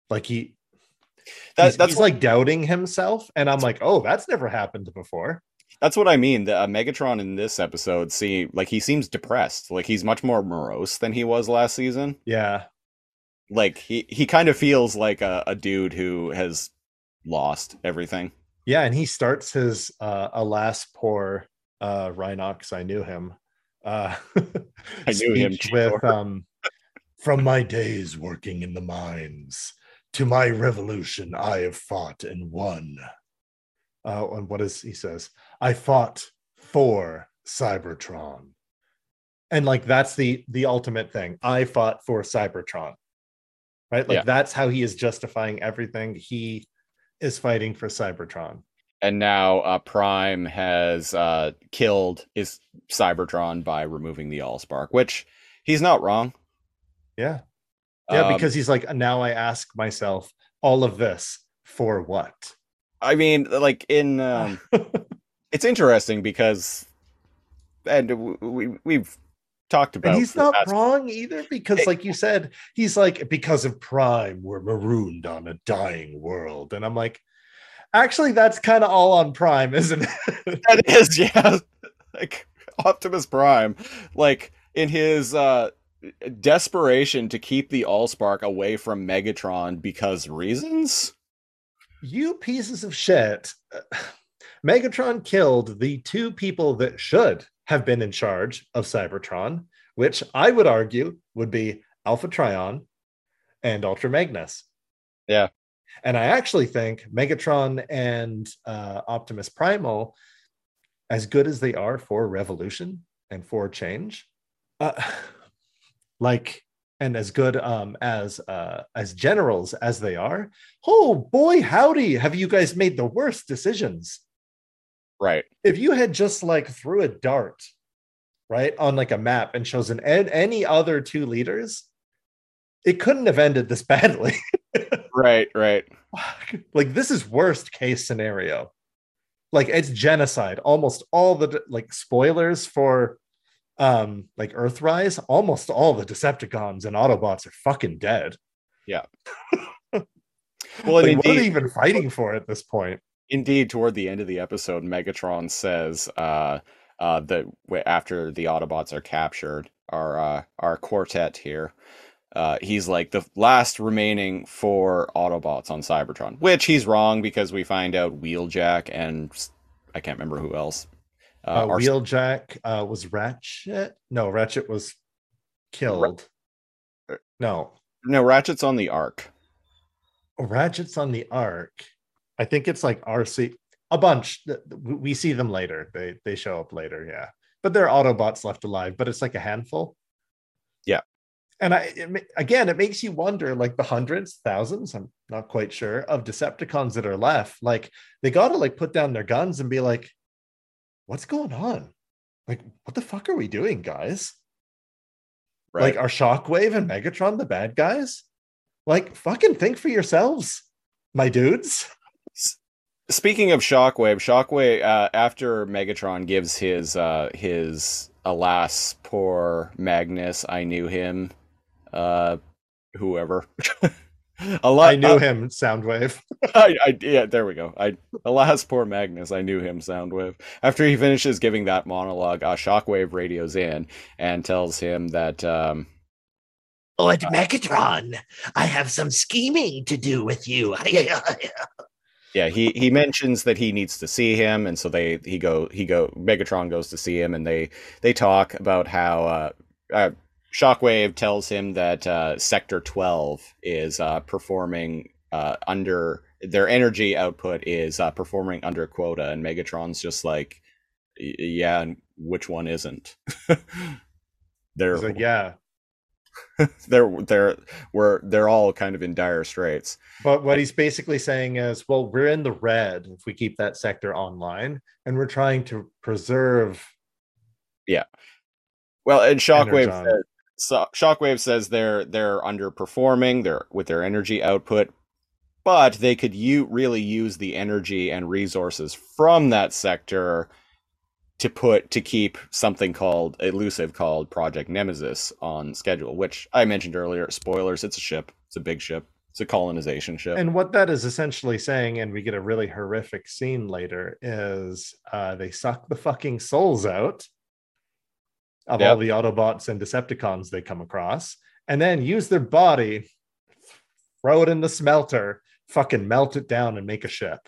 Like he That, he's, that's he's what, like doubting himself. And i'm like oh that's never happened before that's what I mean. The uh, Megatron in this episode, see, like he seems depressed. Like he's much more morose than he was last season. yeah Like he he kind of feels like a, a dude who has lost everything. yeah and he starts his uh alas poor uh rhinox i knew him uh I knew him, with um from my days working in the mines to my revolution i have fought and won uh and what is he says i fought for cybertron. And like that's the the ultimate thing. I fought for cybertron right? Like Yeah. that's how he is justifying everything. He is fighting for cybertron. And now uh, Prime has uh, killed is Cybertron by removing the Allspark, which he's not wrong. yeah. Yeah Um, because he's like now i ask myself all of this for what? I mean, like in um, it's interesting because, and we we've talked about and he's not past- wrong either because like you said he's like because of prime we're marooned on a dying world. And i'm like actually that's kind of all on prime isn't it? That is, yeah, like Optimus Prime, like in his uh desperation to keep the Allspark away from Megatron because reasons. you pieces of shit megatron killed the two people that should have been in charge of cybertron which i would argue would be alpha trion and ultra magnus Yeah. and i actually think megatron and uh, optimus primal as good as they are for revolution and for change uh, like and as good um as uh as generals as they are oh boy howdy have you guys made the worst decisions Right. If you had just like threw a dart, right, on like a map and chosen an- any other two leaders, it couldn't have ended this badly. Right. Right. like this is worst case scenario. Like it's genocide. Almost all the like spoilers for um like Earthrise, almost all the Decepticons and Autobots are fucking dead. Yeah. well, Like, what are they even fighting for at this point? Indeed, toward the end of the episode, Megatron says uh, uh, that w- after the Autobots are captured, our uh, our quartet here, uh, he's like the last remaining four Autobots on Cybertron, which he's wrong because we find out Wheeljack and I can't remember who else. Uh, are- Wheeljack uh, was Ratchet. No, Ratchet was killed. uh, No, no, Ratchet's on the Ark. Oh, Ratchet's on the Ark. I think it's like Arcee. A bunch. Th- th- we- We see them later. They they show up later. Yeah, but there are Autobots left alive. But it's like a handful. Yeah. And I it, again, it makes you wonder, like the hundreds, thousands. I'm not quite sure of Decepticons that are left. Like they got to like put down their guns and be like, "What's going on? Like, what the fuck are we doing, guys?" Right. Like, are Shockwave and Megatron the bad guys? Like, fucking think for yourselves, my dudes. Speaking of Shockwave, Shockwave uh, after Megatron gives his uh, his alas poor Magnus, I knew him, uh, whoever. a lot. I knew him, Soundwave. I, I, yeah, there we go. I alas poor Magnus, I knew him. Soundwave. After he finishes giving that monologue, uh, Shockwave radios in and tells him that. Um, Lord Megatron, I have some scheming to do with you. yeah he he mentions that he needs to see him and so they he go he go megatron goes to see him and they they talk about how uh, uh shockwave tells him that uh sector 12 is uh performing uh under their energy output is uh performing under quota and megatron's just like yeah and which one isn't they're like, yeah. they're they're we're they're all kind of in dire straits But what he's basically saying is, well, we're in the red if we keep that sector online, and we're trying to preserve. Yeah. Well, and Shockwave says, so, Shockwave says they're they're underperforming. They're with their energy output, but they could u- really use the energy and resources from that sector to put to keep something called elusive called Project Nemesis on schedule. Which I mentioned earlier. Spoilers: it's a ship. It's a big ship. It's a colonization ship. And what that is essentially saying, and we get a really horrific scene later, is uh, they suck the fucking souls out of all the Autobots and Decepticons they come across, and then use their body, throw it in the smelter, fucking melt it down, and make a ship.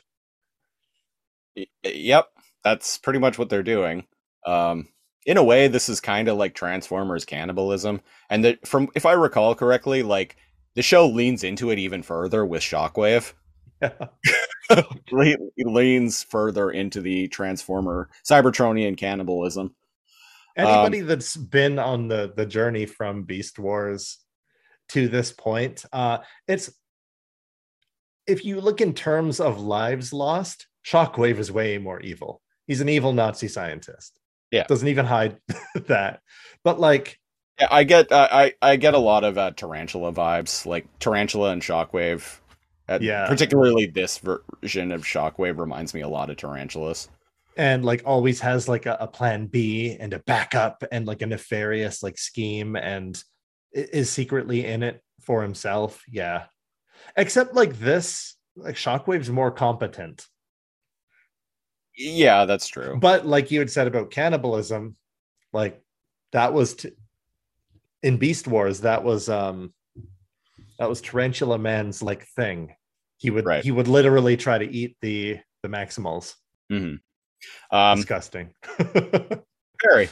Yep, that's pretty much what they're doing. Um, in a way, this is kind of like Transformers cannibalism, and that from if I recall correctly, like the show leans into it even further with Shockwave. Le- leans further into the Transformer Cybertronian cannibalism. Anybody that's been on the the journey from Beast Wars to this point, uh, it's if you look in terms of lives lost, Shockwave is way more evil. He's an evil Nazi scientist. Yeah. doesn't even hide that. But like, Yeah, I get uh, I I get a lot of uh, Tarantula vibes, like Tarantula and Shockwave. Uh, Yeah. particularly this version of Shockwave reminds me a lot of Tarantulas. and like always has like a, a plan B and a backup and like a nefarious like scheme and is secretly in it for himself. Yeah. Except like this, like Shockwave's more competent. Yeah, that's true. But like you had said about cannibalism, like that was t- in Beast Wars, that was um that was Tarantula Man's like thing. He would Right. he would literally try to eat the the Maximals. hmm Um, Disgusting. very.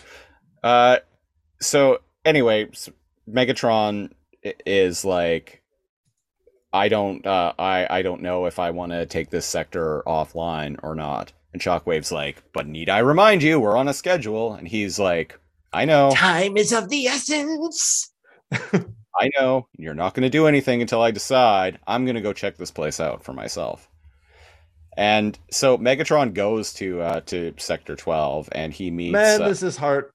Uh, so anyway, s- Megatron is like, I don't, uh, I, I don't know if I want to take this sector offline or not. And Shockwave's like, but need I remind you, we're on a schedule. And he's like, I know, Time is of the essence. I know. You're not going to do anything until I decide. I'm going to go check this place out for myself. And so Megatron goes to uh, to Sector 12, and he meets. Man, uh, this is heart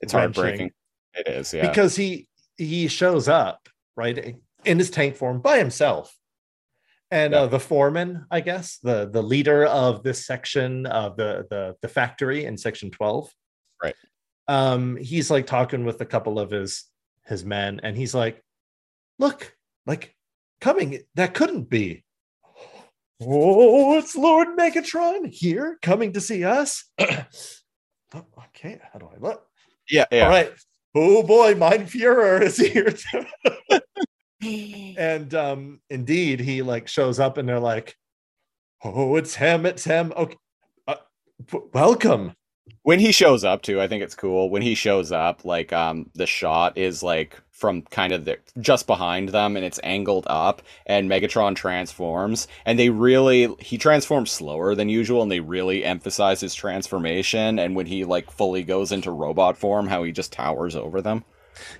it's heartbreaking. It is, yeah. because he he shows up right in his tank form by himself and Yeah. uh, the foreman i guess the the leader of this section of the the the factory in section 12 Right. um he's like talking with a couple of his his men and he's like look like coming that couldn't be oh it's lord megatron here coming to see us Oh, okay how do i look yeah, yeah. all right. Oh boy, Mein Fuhrer is here. too. and um, indeed, he like shows up and they're like, oh, it's him. It's him. Okay. Uh, w- welcome. when he shows up too i think it's cool when he shows up like um the shot is like from kind of the just behind them and it's angled up and megatron transforms and they really he transforms slower than usual and they really emphasize his transformation and when he like fully goes into robot form how he just towers over them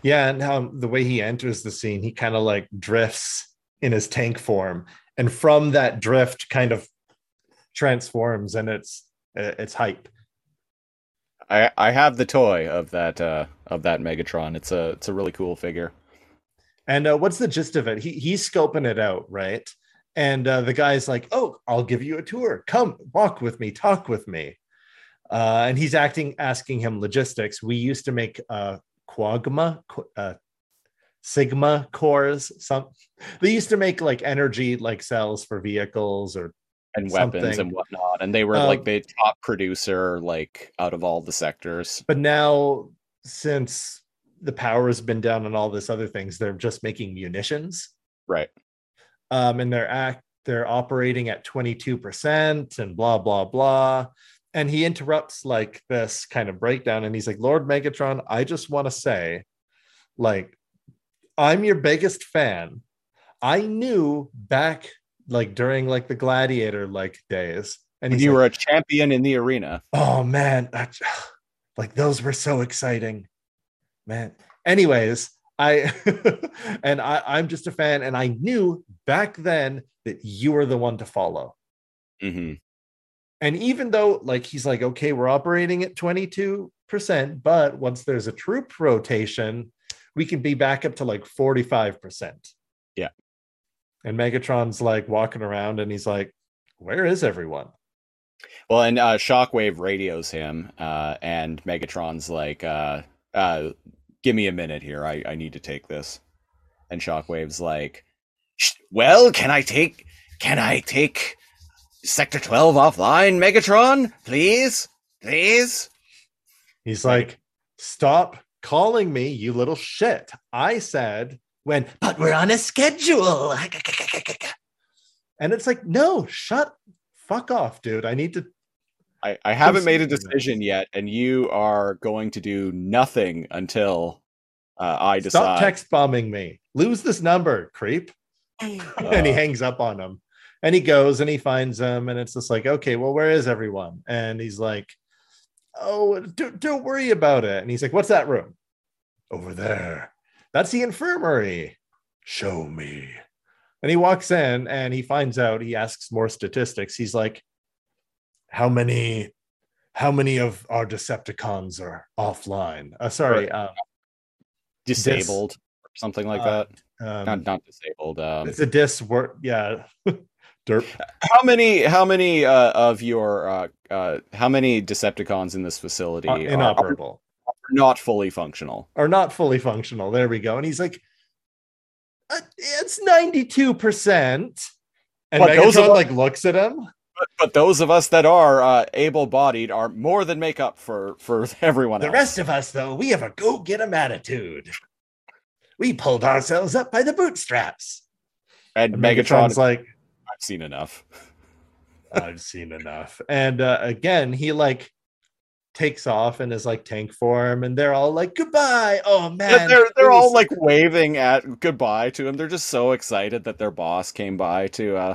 Yeah. And um, the way he enters the scene, he kind of like drifts in his tank form. And from that drift, kind of transforms and it's uh, it's hype. i i have the toy of that uh of that megatron it's a it's a really cool figure And uh, what's the gist of it? He he's scoping it out, right? And uh, the guy's like, "Oh, I'll give you a tour. Come, walk with me, talk with me." Uh, and he's acting, asking him logistics. We used to make uh, quagma, uh, sigma cores. Some they used to make like energy like cells for vehicles or and weapons Something. and whatnot and they were Um, like the top producer like out of all the sectors but now since the power has been down on all this other things, they're just making munitions. right um, and they're act they're operating at 22% and blah blah blah and he interrupts like this kind of breakdown and he's like lord megatron i just want to say like i'm your biggest fan. I knew back like during like the gladiator like days. And and you like, were a champion in the arena. Oh man that- like those were so exciting. Man anyways i and I, i'm just a fan and i knew back then that you were the one to follow. Hmm and even though like he's like okay we're operating at 22% but once there's a troop rotation we can be back up to like 45% Yeah. and megatron's like walking around and he's like where is everyone Well, and uh, Shockwave radios him, uh, and Megatron's like, uh, uh, "Give me a minute here. I, I need to take this." And Shockwave's like, "Well, can I take can I take Sector Twelve offline, Megatron? Please, please." He's like, stop calling me, you little shit. I said when, But we're on a schedule. and it's like, no, shut fuck off, dude. I need to. I, I haven't made a decision yet, and you are going to do nothing until uh, I decide. Stop text bombing me. Lose this number, creep. and he hangs up on him. And he goes and he finds them and it's just like, okay, well, where is everyone? And he's like, oh, don't, don't worry about it. And he's like, what's that room? Over there. That's the infirmary. Show me. And he walks in and he finds out, he asks more statistics. He's like, how many, how many of our Decepticons are offline? Uh, sorry, uh, disabled or something like Uh, that. um, Not not disabled. Um, it's a dis word. Yeah. Derp. how many how many uh, of your uh, uh, how many Decepticons in this facility are, are inoperable. not fully functional? are not fully functional. There we go. And he's like, "Uh, it's 92%. And But Megatron us- like looks at him. But, but those of us that are uh, able-bodied are more than make up for for everyone The else. rest of us, though, we have a go get 'em attitude. We pulled ourselves up by the bootstraps. and And Megatron, Megatron's like, seen enough. I've seen enough. And uh, again, he like takes off in his like tank form, and they're all like, goodbye. Oh man. they're they're, they're all like waving at goodbye to him. They're just so excited that their boss came by to uh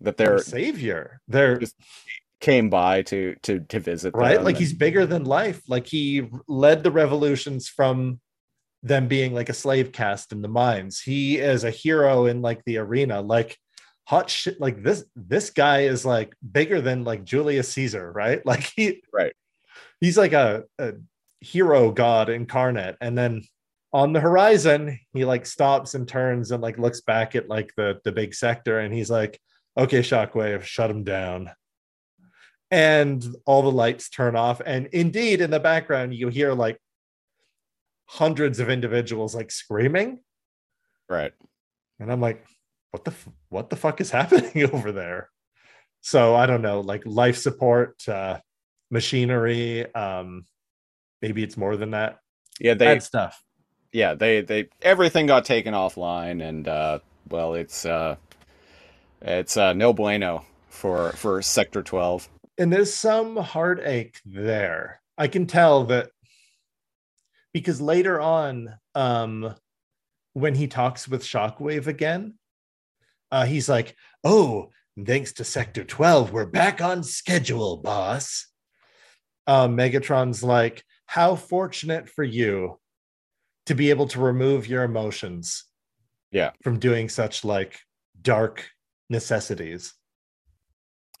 that their they're savior. They're Just- came by to to to visit right them like he's bigger than life like he led the revolutions from them being like a slave caste in the mines he is a hero in like the arena like hot shit like this this guy is like bigger than like Julius Caesar, right? Like he Right. He's like a, a hero god incarnate and then on the horizon he like stops and turns and like looks back at like the the big sector and he's like okay shockwave shut him down and all the lights turn off and indeed in the background you hear like hundreds of individuals like screaming Right. and i'm like what the f- what the fuck is happening over there so i don't know like life support uh machinery um maybe it's more than that Yeah, they bad stuff yeah, they they everything got taken offline and uh well, it's uh it's uh no bueno for for sector 12. and there's some heartache there. I can tell that because later on, um, when he talks with Shockwave again, uh, he's like, "Oh, thanks to Sector 12, we're back on schedule, boss." Uh, Megatron's like, "How fortunate for you to be able to remove your emotions, Yeah. from doing such like dark necessities."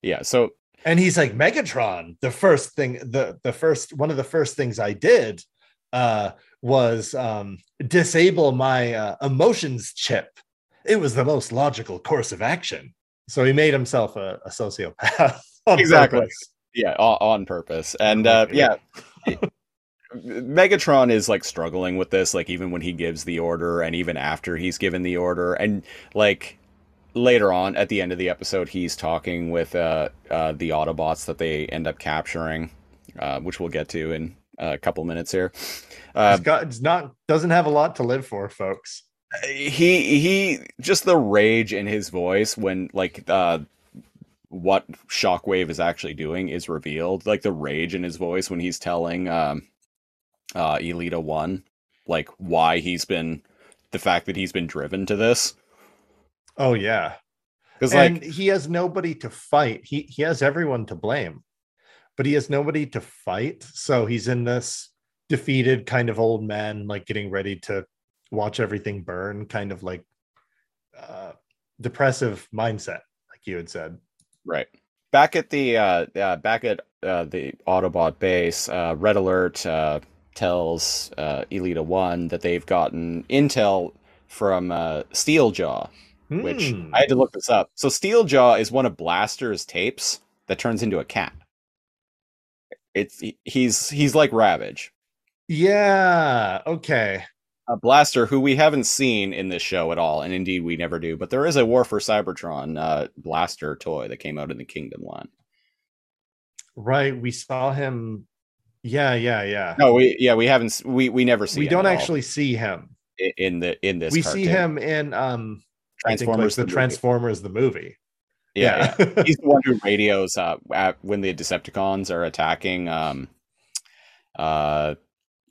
Yeah, so and he's like megatron the first thing the the first one of the first things i did uh was um disable my uh, emotions chip it was the most logical course of action so he made himself a, a sociopath Exactly. purpose. yeah, on, on purpose. And uh yeah, Megatron is like struggling with this like even when he gives the order and even after he's given the order and like later on at the end of the episode he's talking with uh uh the Autobots that they end up capturing uh which we'll get to in a couple minutes here. Uh he's got it's not doesn't have a lot to live for folks he he just the rage in his voice when like uh what shockwave is actually doing is revealed. Like the rage in his voice when he's telling um uh elita 1 like why he's been the fact that he's been driven to this. Oh yeah. Because like he has nobody to fight. He he has everyone to blame but he has nobody to fight. So he's in this defeated kind of old man like getting ready to watch everything burn kind of like uh depressive mindset like you had said right back at the uh, uh back at uh the autobot base uh red alert uh tells uh elita 1 that they've gotten intel from uh steeljaw which Hmm. I had to look this up. So Steeljaw is one of Blaster's tapes that turns into a cat. It's he's he's like Ravage. yeah okay A Blaster who we haven't seen in this show at all, and indeed we never do. But there is a War for Cybertron uh, Blaster toy that came out in the Kingdom line. right we saw him yeah yeah yeah No, we yeah we haven't we we never see. we don't actually see him in the in this. we see him in um think, like, Transformers the, the movie. transformers the movie Yeah, yeah. he's the one who radios uh, at, when the Decepticons are attacking um, uh,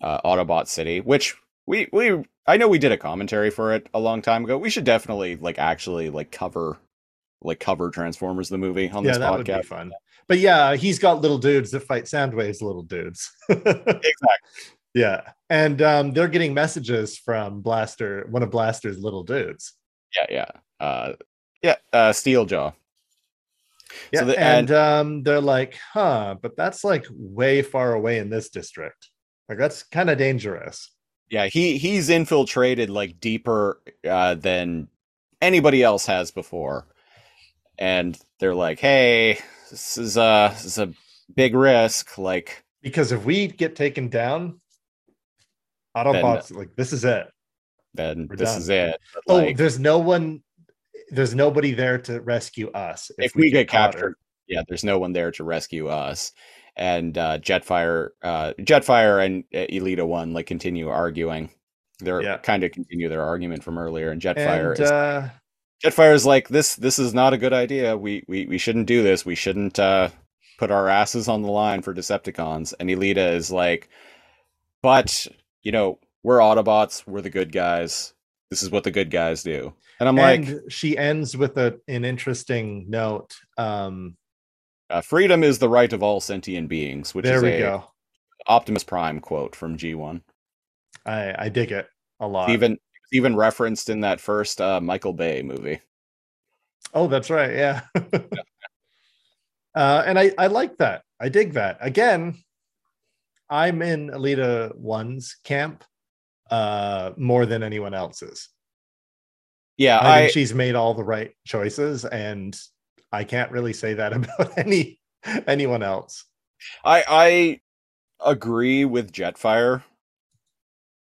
uh, Autobot City, which we we I know we did a commentary for it a long time ago. We should definitely like actually like cover like cover Transformers the movie on yeah, this that would be podcast. fun. But yeah, he's got little dudes that fight Soundwave's little dudes. Exactly. yeah, and um, they're getting messages from Blaster, one of Blaster's little dudes. Yeah, yeah. Uh, yeah, uh, Steeljaw. Yeah, So the- and, um, they're like, "Huh," but that's like way far away in this district. Like that's kind of dangerous. Yeah, he he's infiltrated like deeper uh, than anybody else has before, and they're like, "Hey, this is a this is a big risk." Like, Because if we get taken down, Autobots like this is it. then We're this done. is it. But, Oh, like, there's no one. There's nobody there to rescue us if, we, get caught. captured, yeah, there's no one there to rescue us. And uh, Jetfire, uh, Jetfire, and uh, Elita One like continue arguing. They're Yeah. kind of continue their argument from earlier, and Jetfire And is uh, Jetfire is like this. This is not a good idea. We we we shouldn't do this. We shouldn't uh, put our asses on the line for Decepticons. And Elita is like, but you know, we're Autobots. We're the good guys. This is what the good guys do. And I'm like, she ends with a, an interesting note. Um, uh, freedom is the right of all sentient beings, which there is we a go. Optimus Prime quote from G1. I, I dig it a lot. Even even referenced in that first uh, Michael Bay movie. Oh, that's right. Yeah. uh, and I, I like that. I dig that. Again, I'm in Elita One's camp uh, more than anyone else's. Yeah, I I, think she's made all the right choices, and I can't really say that about any anyone else. I I agree with Jetfire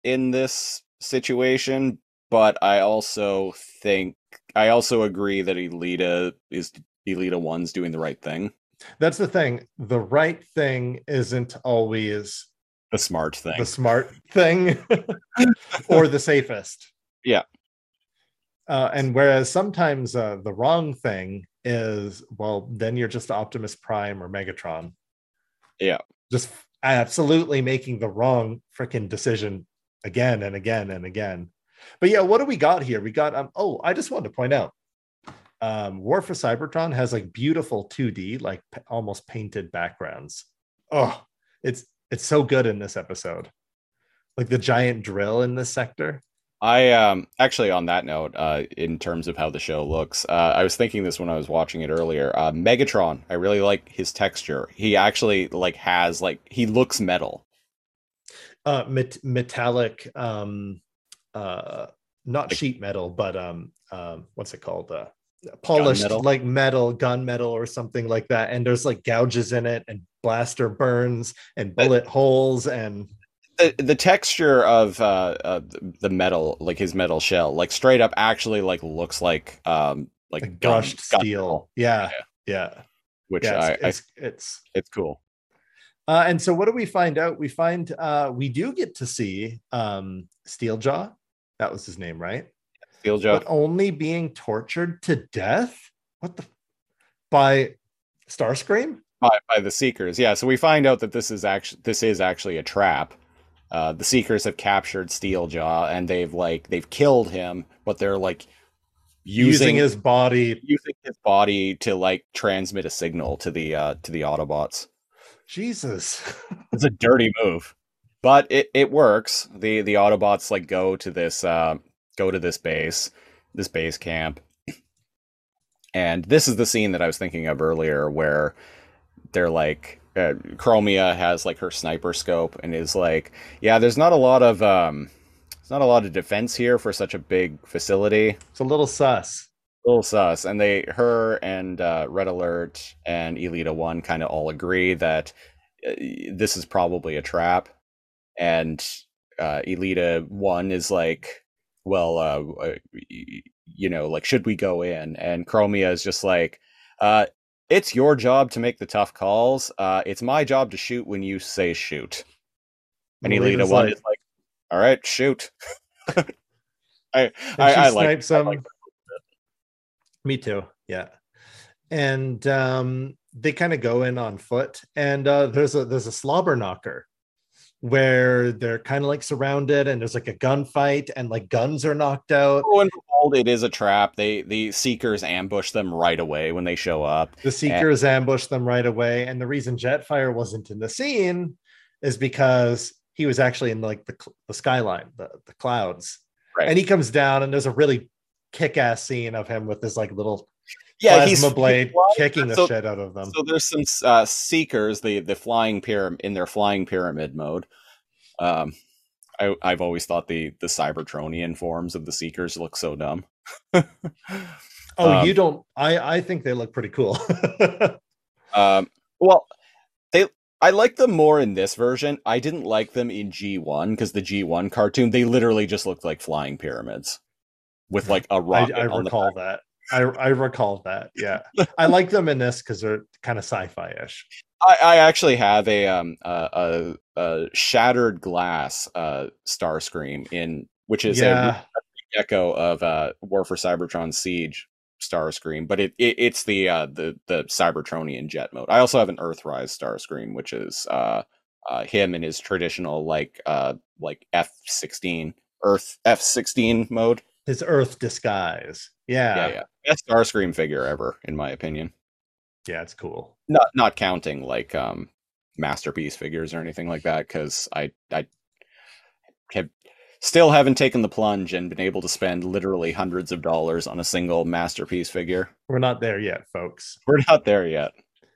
in this situation, but I also think I also agree that Elita is Elita One's doing the right thing, That's the thing. The right thing isn't always the smart thing. the smart thing or the safest. Yeah. Uh, and whereas sometimes uh, the wrong thing is, well, then you're just Optimus Prime or Megatron. Yeah. Just absolutely making the wrong freaking decision again and again and again. But yeah, what do we got here? We got um oh, I just wanted to point out um War for Cybertron has like beautiful 2D, like p- almost painted backgrounds. Oh, it's it's so good in this episode. Like the giant drill in this sector. I um actually on that note, uh, in terms of how the show looks, uh, I was thinking this when I was watching it earlier. Uh, Megatron, I really like his texture. He actually like has like he looks metal. Uh met- metallic um uh not Like- sheet metal, but um um what's it called? Uh polished metal? like metal, gun metal or something like that. And there's like gouges in it and blaster burns and bullet holes and the the texture of uh, uh the metal like his metal shell like straight up actually like looks like um like, like gun- brushed gun steel. metal, Yeah. Yeah. which yeah, I, it's, I it's, it's it's cool uh, and so what do we find out? We find uh we do get to see um Steeljaw. That was his name, right? Steeljaw. But only being tortured to death. What the by Starscream? by, by the seekers yeah so we find out that this is actually this is actually a trap uh the seekers have captured steeljaw and they've like they've killed him but they're like Using, using, his body. using his body to like transmit a signal to the uh to the autobots Jesus. It's a dirty move, but it, it works. the The Autobots like go to this uh, go to this base, this base camp, and this is the scene that I was thinking of earlier, where they're like, uh, Chromia has like her sniper scope and is like, yeah, there's not a lot of um, there's not a lot of defense here for such a big facility. It's a little sus. little sus. And they her and uh, red alert and elita one kind of all agree that uh, this is probably a trap. And uh, elita one is like well uh, uh, you know like should we go in? And chromia is just like uh it's your job to make the tough calls uh it's my job to shoot when you say shoot and elita one like- is like all right shoot i I, I like I like Me too. Yeah. And um, they kind of go in on foot, and uh, there's a there's a slobber knocker where they're kind of like surrounded, and there's like a gunfight, and like guns are knocked out. lo and it is a trap. They the seekers ambush them right away when they show up. The seekers ambush them right away, and the reason Jetfire wasn't in the scene is because he was actually in like the, the skyline, the, the clouds, Right. and he comes down, and there's a really kick-ass scene of him with this like little Yeah, he's plasma blade flying- kicking the so- shit out of them. So there's some uh, seekers, the the flying pyramid in their flying pyramid mode. Um, I, I've always thought the the Cybertronian forms of the seekers look so dumb. Oh, Um, you don't. I I think they look pretty cool. Um, well, they I like them more in this version. I didn't like them in G1 because the G1 cartoon they literally just looked like flying pyramids with like a rocket I on the recall that. I I recall that. Yeah, I like them in this because they're kind of sci-fi-ish. I, I actually have a um a, a, a shattered glass uh Starscream in which is a echo of uh War for Cybertron Siege Star Starscream, but it, it it's the uh the the Cybertronian jet mode. I also have an Earthrise Star Starscream, which is uh uh him in his traditional like uh like F sixteen Earth F sixteen mode. his Earth disguise. Yeah, Yeah, yeah. Best Starscream figure ever, in my opinion. yeah, it's cool. not not counting like um masterpiece figures or anything like that because i i have Still haven't taken the plunge and been able to spend literally hundreds of dollars on a single masterpiece figure. We're not there yet, folks. We're not there yet.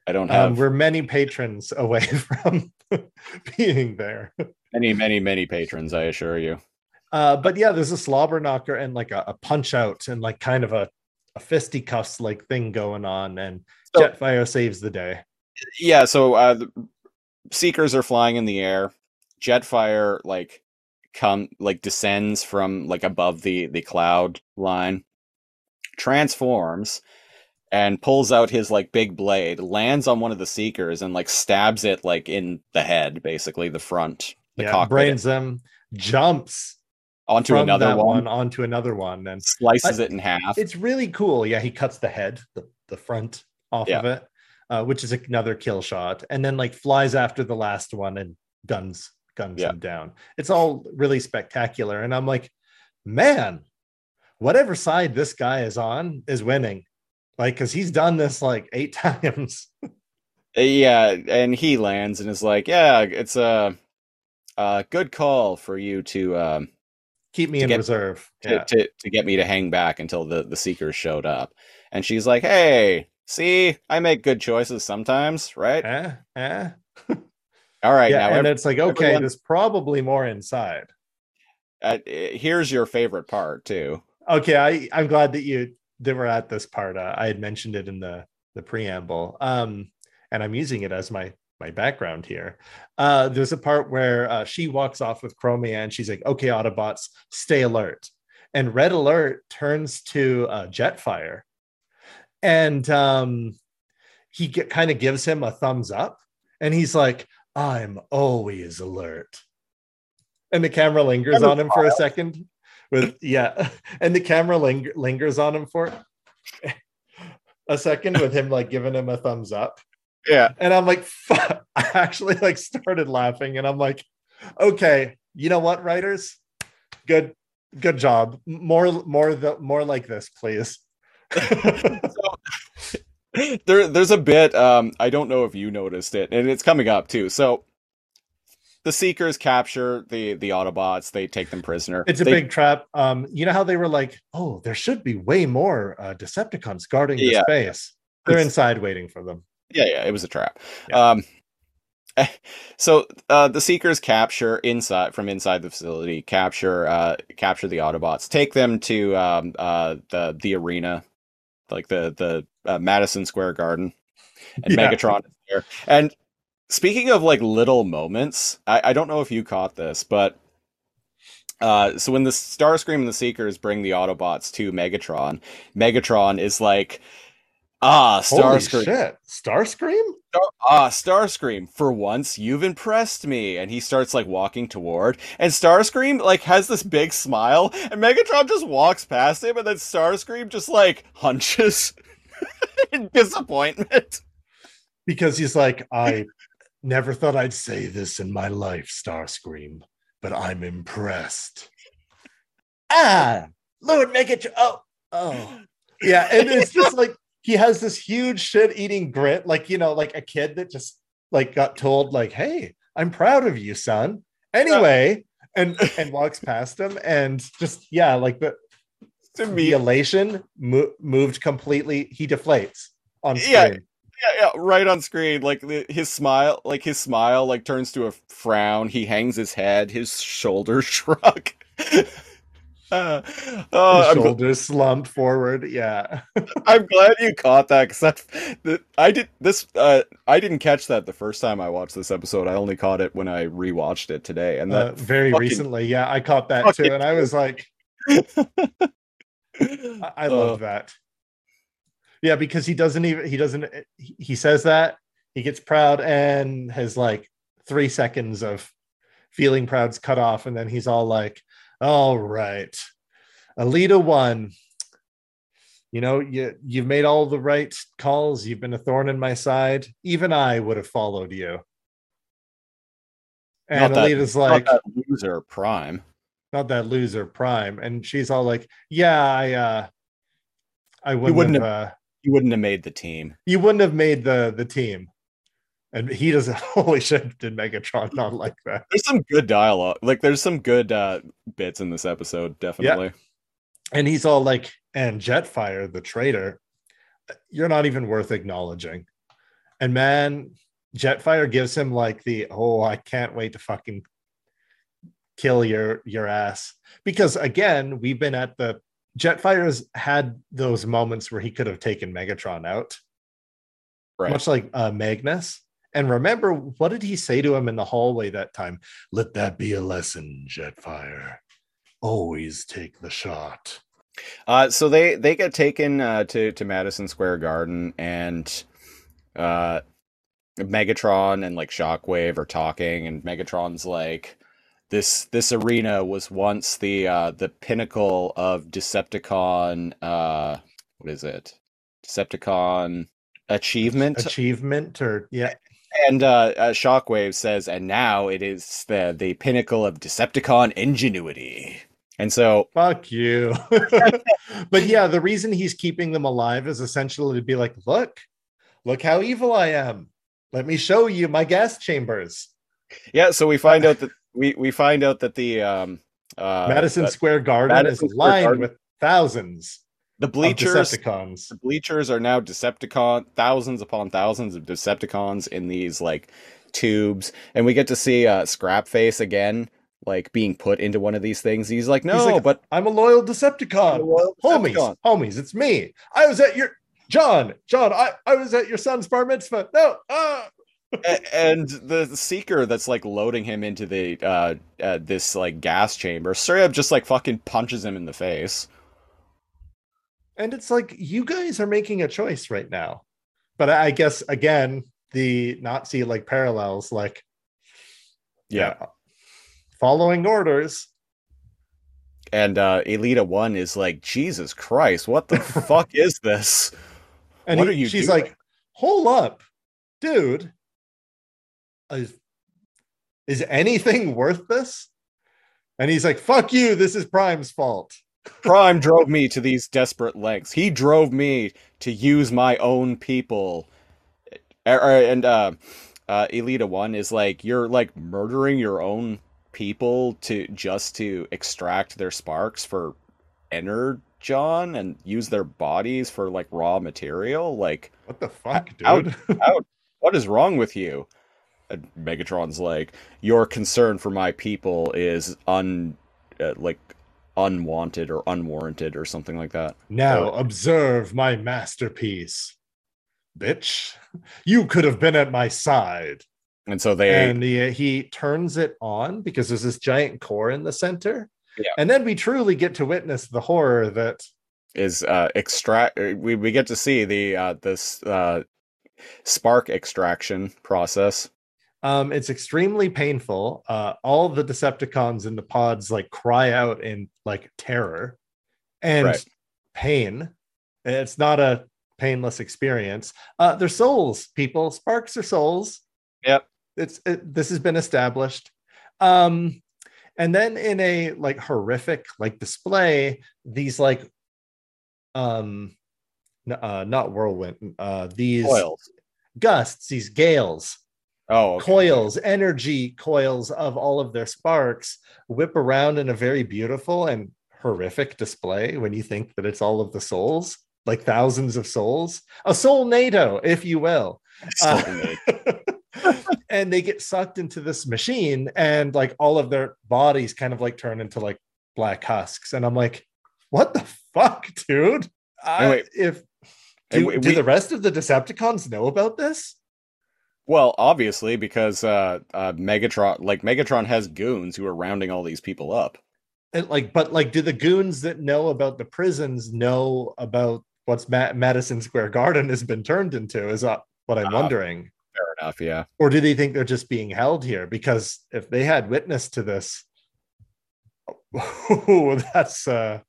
I don't have Um, we're many patrons away from being there. many, many, many patrons, I assure you. Uh, but yeah, there's a slobber knocker and like a, a punch out and like kind of a, a fisticuffs like thing going on, and So- Jetfire saves the day. Yeah, so uh the seekers are flying in the air. Jetfire like come like descends from like above the the cloud line, transforms and pulls out his like big blade, lands on one of the seekers and like stabs it like in the head, basically the front, the yeah, cockpit brains them, jumps onto from another one, one onto another one, and slices I- it in half. it's really cool. Yeah, he cuts the head, the, the front off of it, uh, which is another kill shot, and then like flies after the last one and guns guns Yeah. him down. It's all really spectacular, and I'm like, man, whatever side this guy is on is winning, like because he's done this like eight times. Yeah, and he lands and is like, "Yeah, it's a, a good call for you to um Keep me in get- reserve. to, Yeah. to to get me to hang back until the the seekers showed up." And she's like, "Hey, see, I make good choices sometimes, right? Eh? Eh? All right, yeah, now and ev- it's like okay, everyone- there's probably more inside. uh, here's your favorite part too. okay i i'm glad that you that we're at this part uh, i had mentioned it in the the preamble um and i'm using it as my my background here. Uh there's a part where uh, she walks off with chromia and she's like okay autobots stay alert. And red alert turns to uh, jetfire. And um he kind of gives him a thumbs up and he's like i'm always alert. And the camera lingers on him for a second with yeah and the camera ling- lingers on him for a second with him like giving him a thumbs up Yeah, and i'm like fuck. i actually like started laughing and i'm like okay you know what writers good good job more more the more like this please there there's a bit um I don't know if you noticed it, and it's coming up too. So the seekers capture the the Autobots, they take them prisoner. it's a They- big trap um you know how they were like oh there should be way more uh decepticons guarding the Yeah. space they're inside waiting for them yeah yeah it was a trap Yeah. um so uh the seekers capture inside from inside the facility capture uh capture the autobots take them to um uh the the arena like the the uh, madison square garden and Yeah. megatron is there and speaking of like little moments i i don't know if you caught this but uh, so when the Starscream and the Seekers bring the Autobots to Megatron, Megatron is like, "Ah, holy Starscream, shit starscream Star- ah, Starscream, for once you've impressed me. And he starts like walking toward, and Starscream like has this big smile, and Megatron just walks past him, and then Starscream just like hunches in disappointment. because he's like, I never thought I'd say this in my life, Starscream, but I'm impressed. Ah, Lord Megatron. Oh, oh. Yeah, and it's just like he has this huge shit-eating grit, like you know, like a kid that just like got told, like, "Hey, I'm proud of you, son." Anyway, and and walks past him, and just yeah, like the To the elation mo- moved completely. He deflates on screen. Yeah. yeah, yeah, right on screen. Like the, his smile, like his smile, like turns to a frown. He hangs his head, his shoulders shrug. Uh, oh, I'm, gl- shoulders slumped forward. Yeah. I'm glad you caught that because I did this. Uh, I didn't catch that the first time I watched this episode. I only caught it when I rewatched it today, and Uh, very fucking- recently. Yeah, I caught that too. And I was like, I, I Uh, love that. Yeah, because he doesn't even he doesn't he he says that he gets proud and has like three seconds of feeling proud's cut off, and then he's all like, "All right, Elita one, you know you you've made all the right calls. You've been a thorn in my side. Even I would have followed you." And Not that- Elita's not like, that loser prime. not that loser prime and she's all like yeah i uh i wouldn't, wouldn't have, uh, He wouldn't have made the team. you wouldn't have made the the team And he doesn't. Holy shit! Did Megatron not like that? There's some good dialogue. Like there's some good uh bits in this episode, definitely. And he's all like, "And Jetfire, the traitor, you're not even worth acknowledging." And man, Jetfire gives him like the, "Oh, I can't wait to fucking kill your your ass." Because again, we've been at the Jetfire's had those moments where he could have taken Megatron out. Right. much like uh, Magnus. And remember, what did he say to him in the hallway that time? Let that be a lesson, Jetfire. Always take the shot. Uh, so they they get taken uh, to to Madison Square Garden, and uh, Megatron and like Shockwave are talking, and Megatron's like, "This this arena was once the uh, the pinnacle of Decepticon. Uh, what is it? Decepticon achievement." Achievement, or yeah, and uh, uh, Shockwave says, "And now it is the the pinnacle of Decepticon ingenuity." And so fuck you. but yeah, the reason he's keeping them alive is essentially to be like, look, look how evil I am. Let me show you my gas chambers. Yeah, so we find out that we we find out that the um uh Madison Square Garden Madison is Square lined Garden- with thousands the bleachers Decepticons. the bleachers are now Decepticon thousands upon thousands of Decepticons in these like tubes, and we get to see uh Scrapface again, like being put into one of these things. He's like, no, like, but I'm a loyal Decepticon. A loyal homies, Decepticon." homies, it's me. I was at your John, John, I, I was at your son's bar mitzvah. No, ah. And the seeker that's like loading him into the uh, uh this like gas chamber straight up just like fucking punches him in the face. And it's like you guys are making a choice right now. But I guess again, the Nazi like parallels, like Yeah. following orders. And uh Elita 1 is like, Jesus Christ, what the fuck is this? And What he- are you she's doing? like, hold up, dude. Is, is anything worth this? And he's like, fuck you, this is Prime's fault. Prime drove me to these desperate lengths. He drove me to use my own people. Er- er, And uh uh Elita 1 is like, you're like murdering your own people to just to extract their sparks for energon and use their bodies for like raw material like What the fuck, How- dude? how, what is wrong with you and megatron's like your concern for my people is un uh, like unwanted or unwarranted or something like that Now observe my masterpiece. Bitch, you could have been at my side. and so they and he, he turns it on because there's this giant core in the center. Yeah. And then we truly get to witness the horror that is uh extract uh, we, we get to see the uh this uh spark extraction process um it's extremely painful. Uh all the Decepticons in the pods like cry out in like terror and Right. pain. It's not a painless experience. Uh they're souls, people. Sparks are souls. Yep. It's it, this has been established. Um and then in a like horrific like display these like um n- uh not whirlwind uh these coils gusts these gales oh okay. coils energy coils of all of their sparks whip around in a very beautiful and horrific display when you think that it's all of the souls like thousands of souls. A soul nato if you will. Uh, and they get sucked into this machine and like all of their bodies kind of like turn into like black husks. And i'm like what the fuck dude? I, if do, do we- the rest of the decepticons know about this Well, obviously, because uh, uh, Megatron, like Megatron, has goons who are rounding all these people up. and like but like do the goons that know about the prisons know about what's Ma- madison square garden has been turned into is uh, what i'm Uh, wondering Fair enough, yeah. or do they think they're just being held here because if they had witness to this that's uh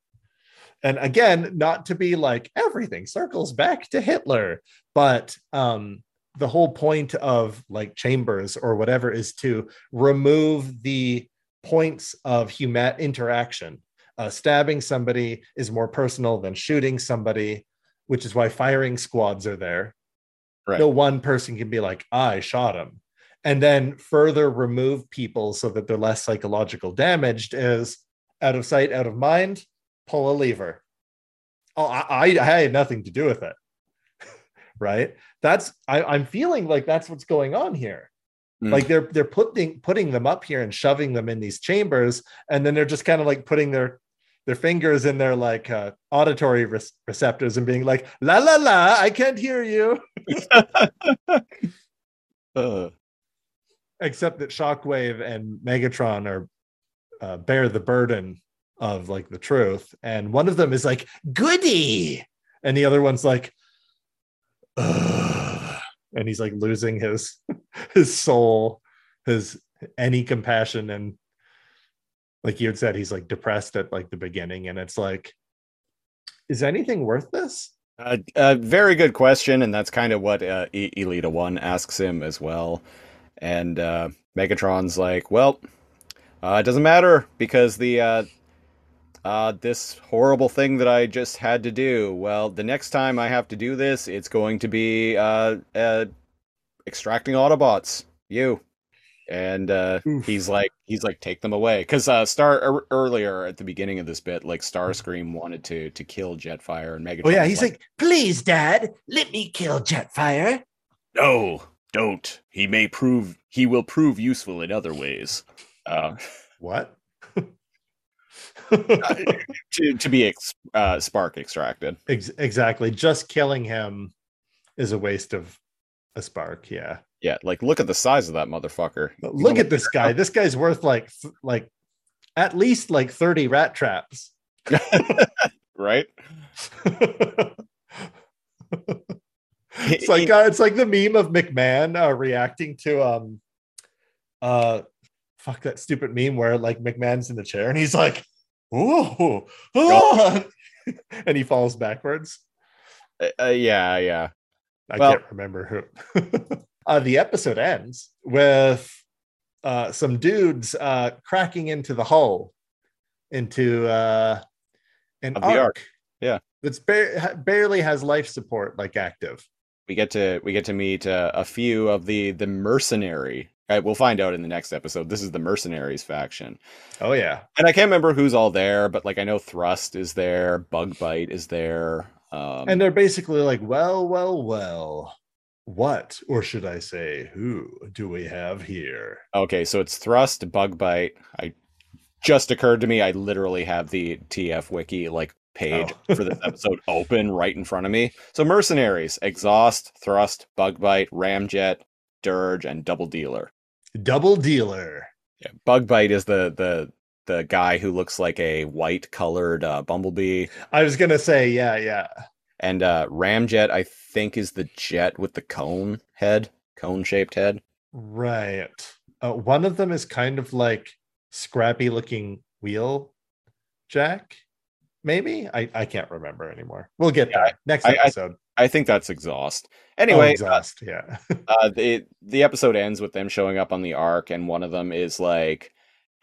and again not to be like everything circles back to hitler but um the whole point of like chambers or whatever is to remove the points of human interaction. Uh, stabbing somebody is more personal than shooting somebody which is why firing squads are there. Right. no one person can be like i shot him. And then further remove people so that they're less psychological damaged is out of sight out of mind pull a lever. Oh i, I, I had nothing to do with it. Right that's I, i'm feeling like that's what's going on here Mm. like they're they're putting putting them up here and shoving them in these chambers and then they're just kind of like putting their their fingers in their like uh, auditory re- receptors and being like la la la i can't hear you Uh, except that Shockwave and Megatron are uh, bear the burden of like the truth, and one of them is like goody, and the other one's like, Ugh. And he's like losing his his soul, his any compassion, and like you had said, he's like depressed at like the beginning, and it's like, is anything worth this? A uh, very good question, and that's kind of what uh, e- Elita One asks him as well. And uh, Megatron's like, "Well, uh, it doesn't matter because the uh, uh, this horrible thing that I just had to do. Well, the next time I have to do this, it's going to be uh, uh, extracting Autobots. You." And uh, he's like, he's like, take them away, because uh, Star er, earlier at the beginning of this bit, like Starscream wanted to to kill Jetfire, and Megatron. Oh yeah, was he's like, Please, Dad, let me kill Jetfire. No, don't. He may prove he will prove useful in other ways. uh, what? to to be ex- uh, spark extracted. Ex- exactly. Just killing him is a waste of a spark. Yeah. Yeah, like look at the size of that motherfucker. But look at this guy. This guy's worth like th- like at least like 30 rat traps. right? it's like uh, it's like the meme of McMahon uh, reacting to um uh fuck that stupid meme where like McMahon's in the chair and he's like, "Ooh, ah," and he falls backwards. Uh, uh, yeah, yeah. I Well- can't remember who. uh, the episode ends with uh, some dudes uh, cracking into the hull into uh, an arc. Ark, yeah. that's ba- barely has life support like active. We get to we get to meet uh, a few of the the mercenary. Uh, we'll find out in the next episode. This is the mercenaries faction, Oh yeah, and I can't remember who's all there, but like I know Thrust is there, Bug Bite is there, um, and they're basically like, well, well, well. What, or should I say, who do we have here? Okay, so it's Thrust, Bug Bite. I just occurred to me I literally have the TF wiki like page Oh. for this episode open right in front of me. So mercenaries, Exhaust, Thrust, Bug Bite, Ramjet, Dirge, and Double Dealer. Double dealer. Yeah, Bug Bite is the the the guy who looks like a white colored uh, bumblebee, I was gonna say, yeah, yeah. and uh, Ramjet I think is the jet with the cone head, cone shaped head. Right. Uh, one of them is kind of like scrappy looking wheel jack. Maybe I, I can't remember anymore. We'll get Yeah, there next I- episode. I think that's Exhaust. Oh, Anyway, exhaust. Yeah. uh, the the episode ends with them showing up on the ark, and one of them is like,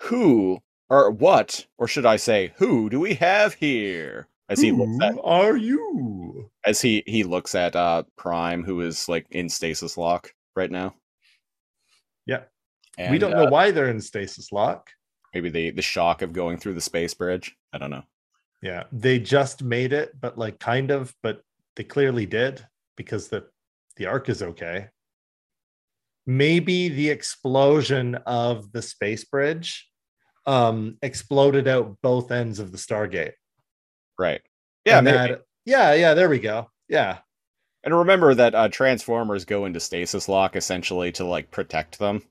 "Who or what, or should I say, who do we have here?" As he looks at are you? as he he looks at uh Prime, who is like in stasis lock right now. Yeah. and, we don't uh, know why they're in stasis lock. Maybe the the shock of going through the space bridge. I don't know. Yeah, they just made it, but like kind of, but they clearly did because the the Ark is okay. Maybe the explosion of the space bridge um exploded out both ends of the Stargate. Right. Yeah. Maybe. that- yeah, yeah, there we go. Yeah. And remember that uh, Transformers go into stasis lock essentially to like protect them,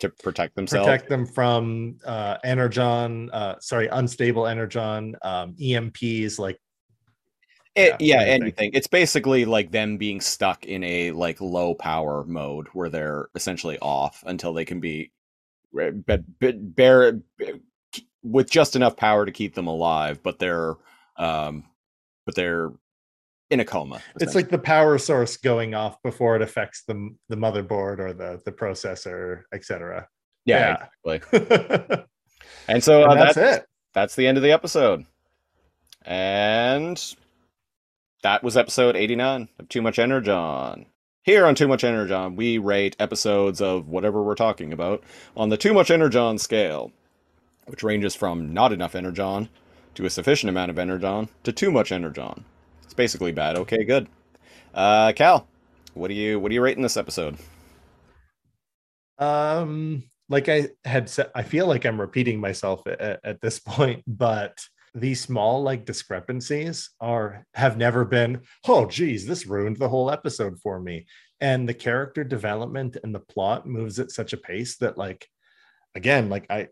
to protect themselves. Protect them from uh energon, uh sorry, unstable energon, um EMPs like It, Yeah, anything. anything. It's basically like them being stuck in a like low power mode where they're essentially off until they can be but bear with just enough power to keep them alive, but they're um but they're in a coma. it's like the power source going off before it affects the the motherboard or the the processor, etc. yeah, yeah. exactly. And so uh, and that's that's it. that's the end of the episode. And that was episode 89 of Too Much Energon. here on Too Much Energon, we rate episodes of whatever we're talking about on the Too Much Energon scale, which ranges from not enough Energon to a sufficient amount of Energon to too much Energon. It's basically bad, okay, good. Uh, Cal, what do you what do you rate in this episode? Um, like I had said, I feel like I'm repeating myself at, at this point, but these small like discrepancies are have never been oh geez this ruined the whole episode for me. And the character development and the plot moves at such a pace that like again like i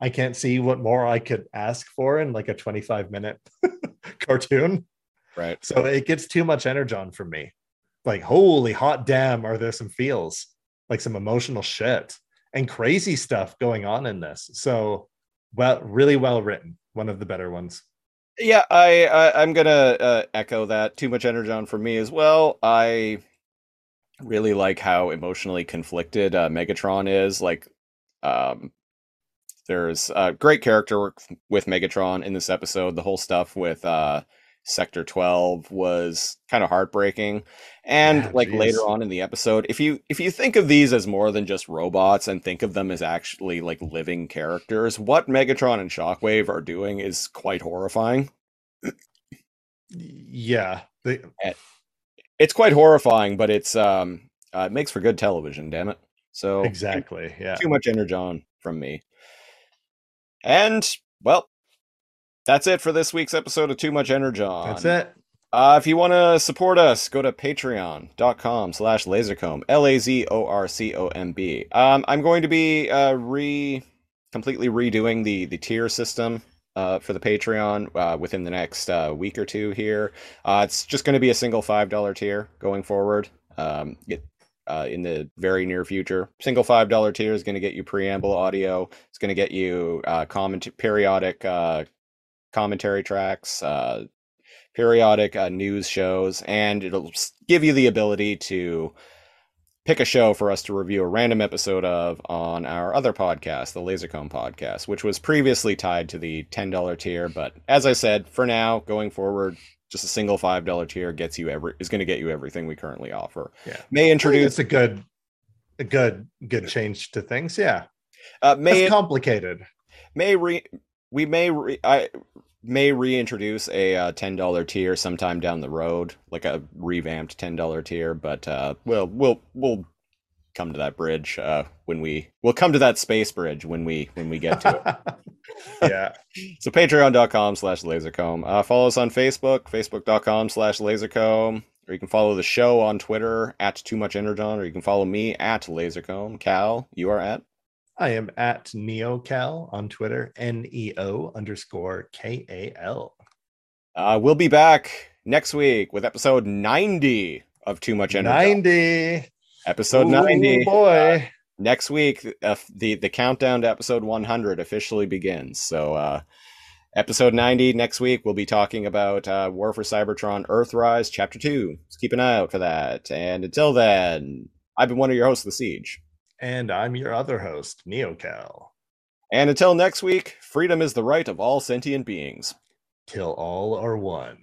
i can't see what more i could ask for in like a 25 minute cartoon. Right. so it gets too much energon for me. Like holy hot damn are there some feels? Like some emotional shit and crazy stuff going on in this. So well really well written one of the better ones Yeah, I, I I'm gonna uh, echo that. Too much energon for me as well. I really like how emotionally conflicted uh, Megatron is. Like, um, there's uh, great character work with Megatron in this episode. The whole stuff with uh, Sector 12 was kind of heartbreaking. And Yeah, like geez. later on in the episode, if you if you think of these as more than just robots and think of them as actually like living characters, what Megatron and Shockwave are doing is quite horrifying. yeah they, It's quite horrifying, but it's um uh, it makes for good television, damn it. So exactly yeah too much energon from me. And well, that's it for this week's episode of Too Much Energon. that's it Uh, if you want to support us, go to patreon.com slash lazorcomb, L-A-Z-O-R-C-O-M-B. Um, I'm going to be uh, re completely redoing the, the tier system uh, for the Patreon uh, within the next uh, week or two here. Uh, it's just going to be a single $5 tier going forward. Um, it, uh, in the very near future. Single five dollar tier is going to get you preamble audio. It's going to get you uh, comment periodic uh, commentary tracks, uh, periodic uh, news shows, and it'll give you the ability to pick a show for us to review a random episode of on our other podcast, the Lazorcomb podcast, which was previously tied to the ten dollar tier. But as I said, for now, going forward. Just a single five dollar tier gets you every is going to get you everything we currently offer. Yeah. May introduce it's a good a good good change to things yeah uh, may it's complicated may re we may re- I may reintroduce a uh, ten dollar tier sometime down the road, like a revamped ten dollar tier. But uh, we'll we'll we'll come to that bridge uh, when we we'll come to that space bridge when we when we get to it. yeah so patreon.com slash lazorcomb. Uh, follow us on Facebook, facebook.com slash lazorcomb. Or you can follow the show on Twitter at Too Much Energon, or you can follow me at Lazorcomb. Cal, you are at i am at neocal on twitter n-e-o underscore k-a-l Uh, we'll be back next week with episode 90 of Too Much Energy. 90 Episode Ooh, 90. boy Next week, uh, the, the countdown to episode 100 officially begins. So, uh, episode 90 next week, we'll be talking about uh, War for Cybertron Earthrise Chapter 2. So keep an eye out for that. And until then, I've been one of your hosts The Siege. And i'm your other host neocal And until next week, freedom is the right of all sentient beings. till all are one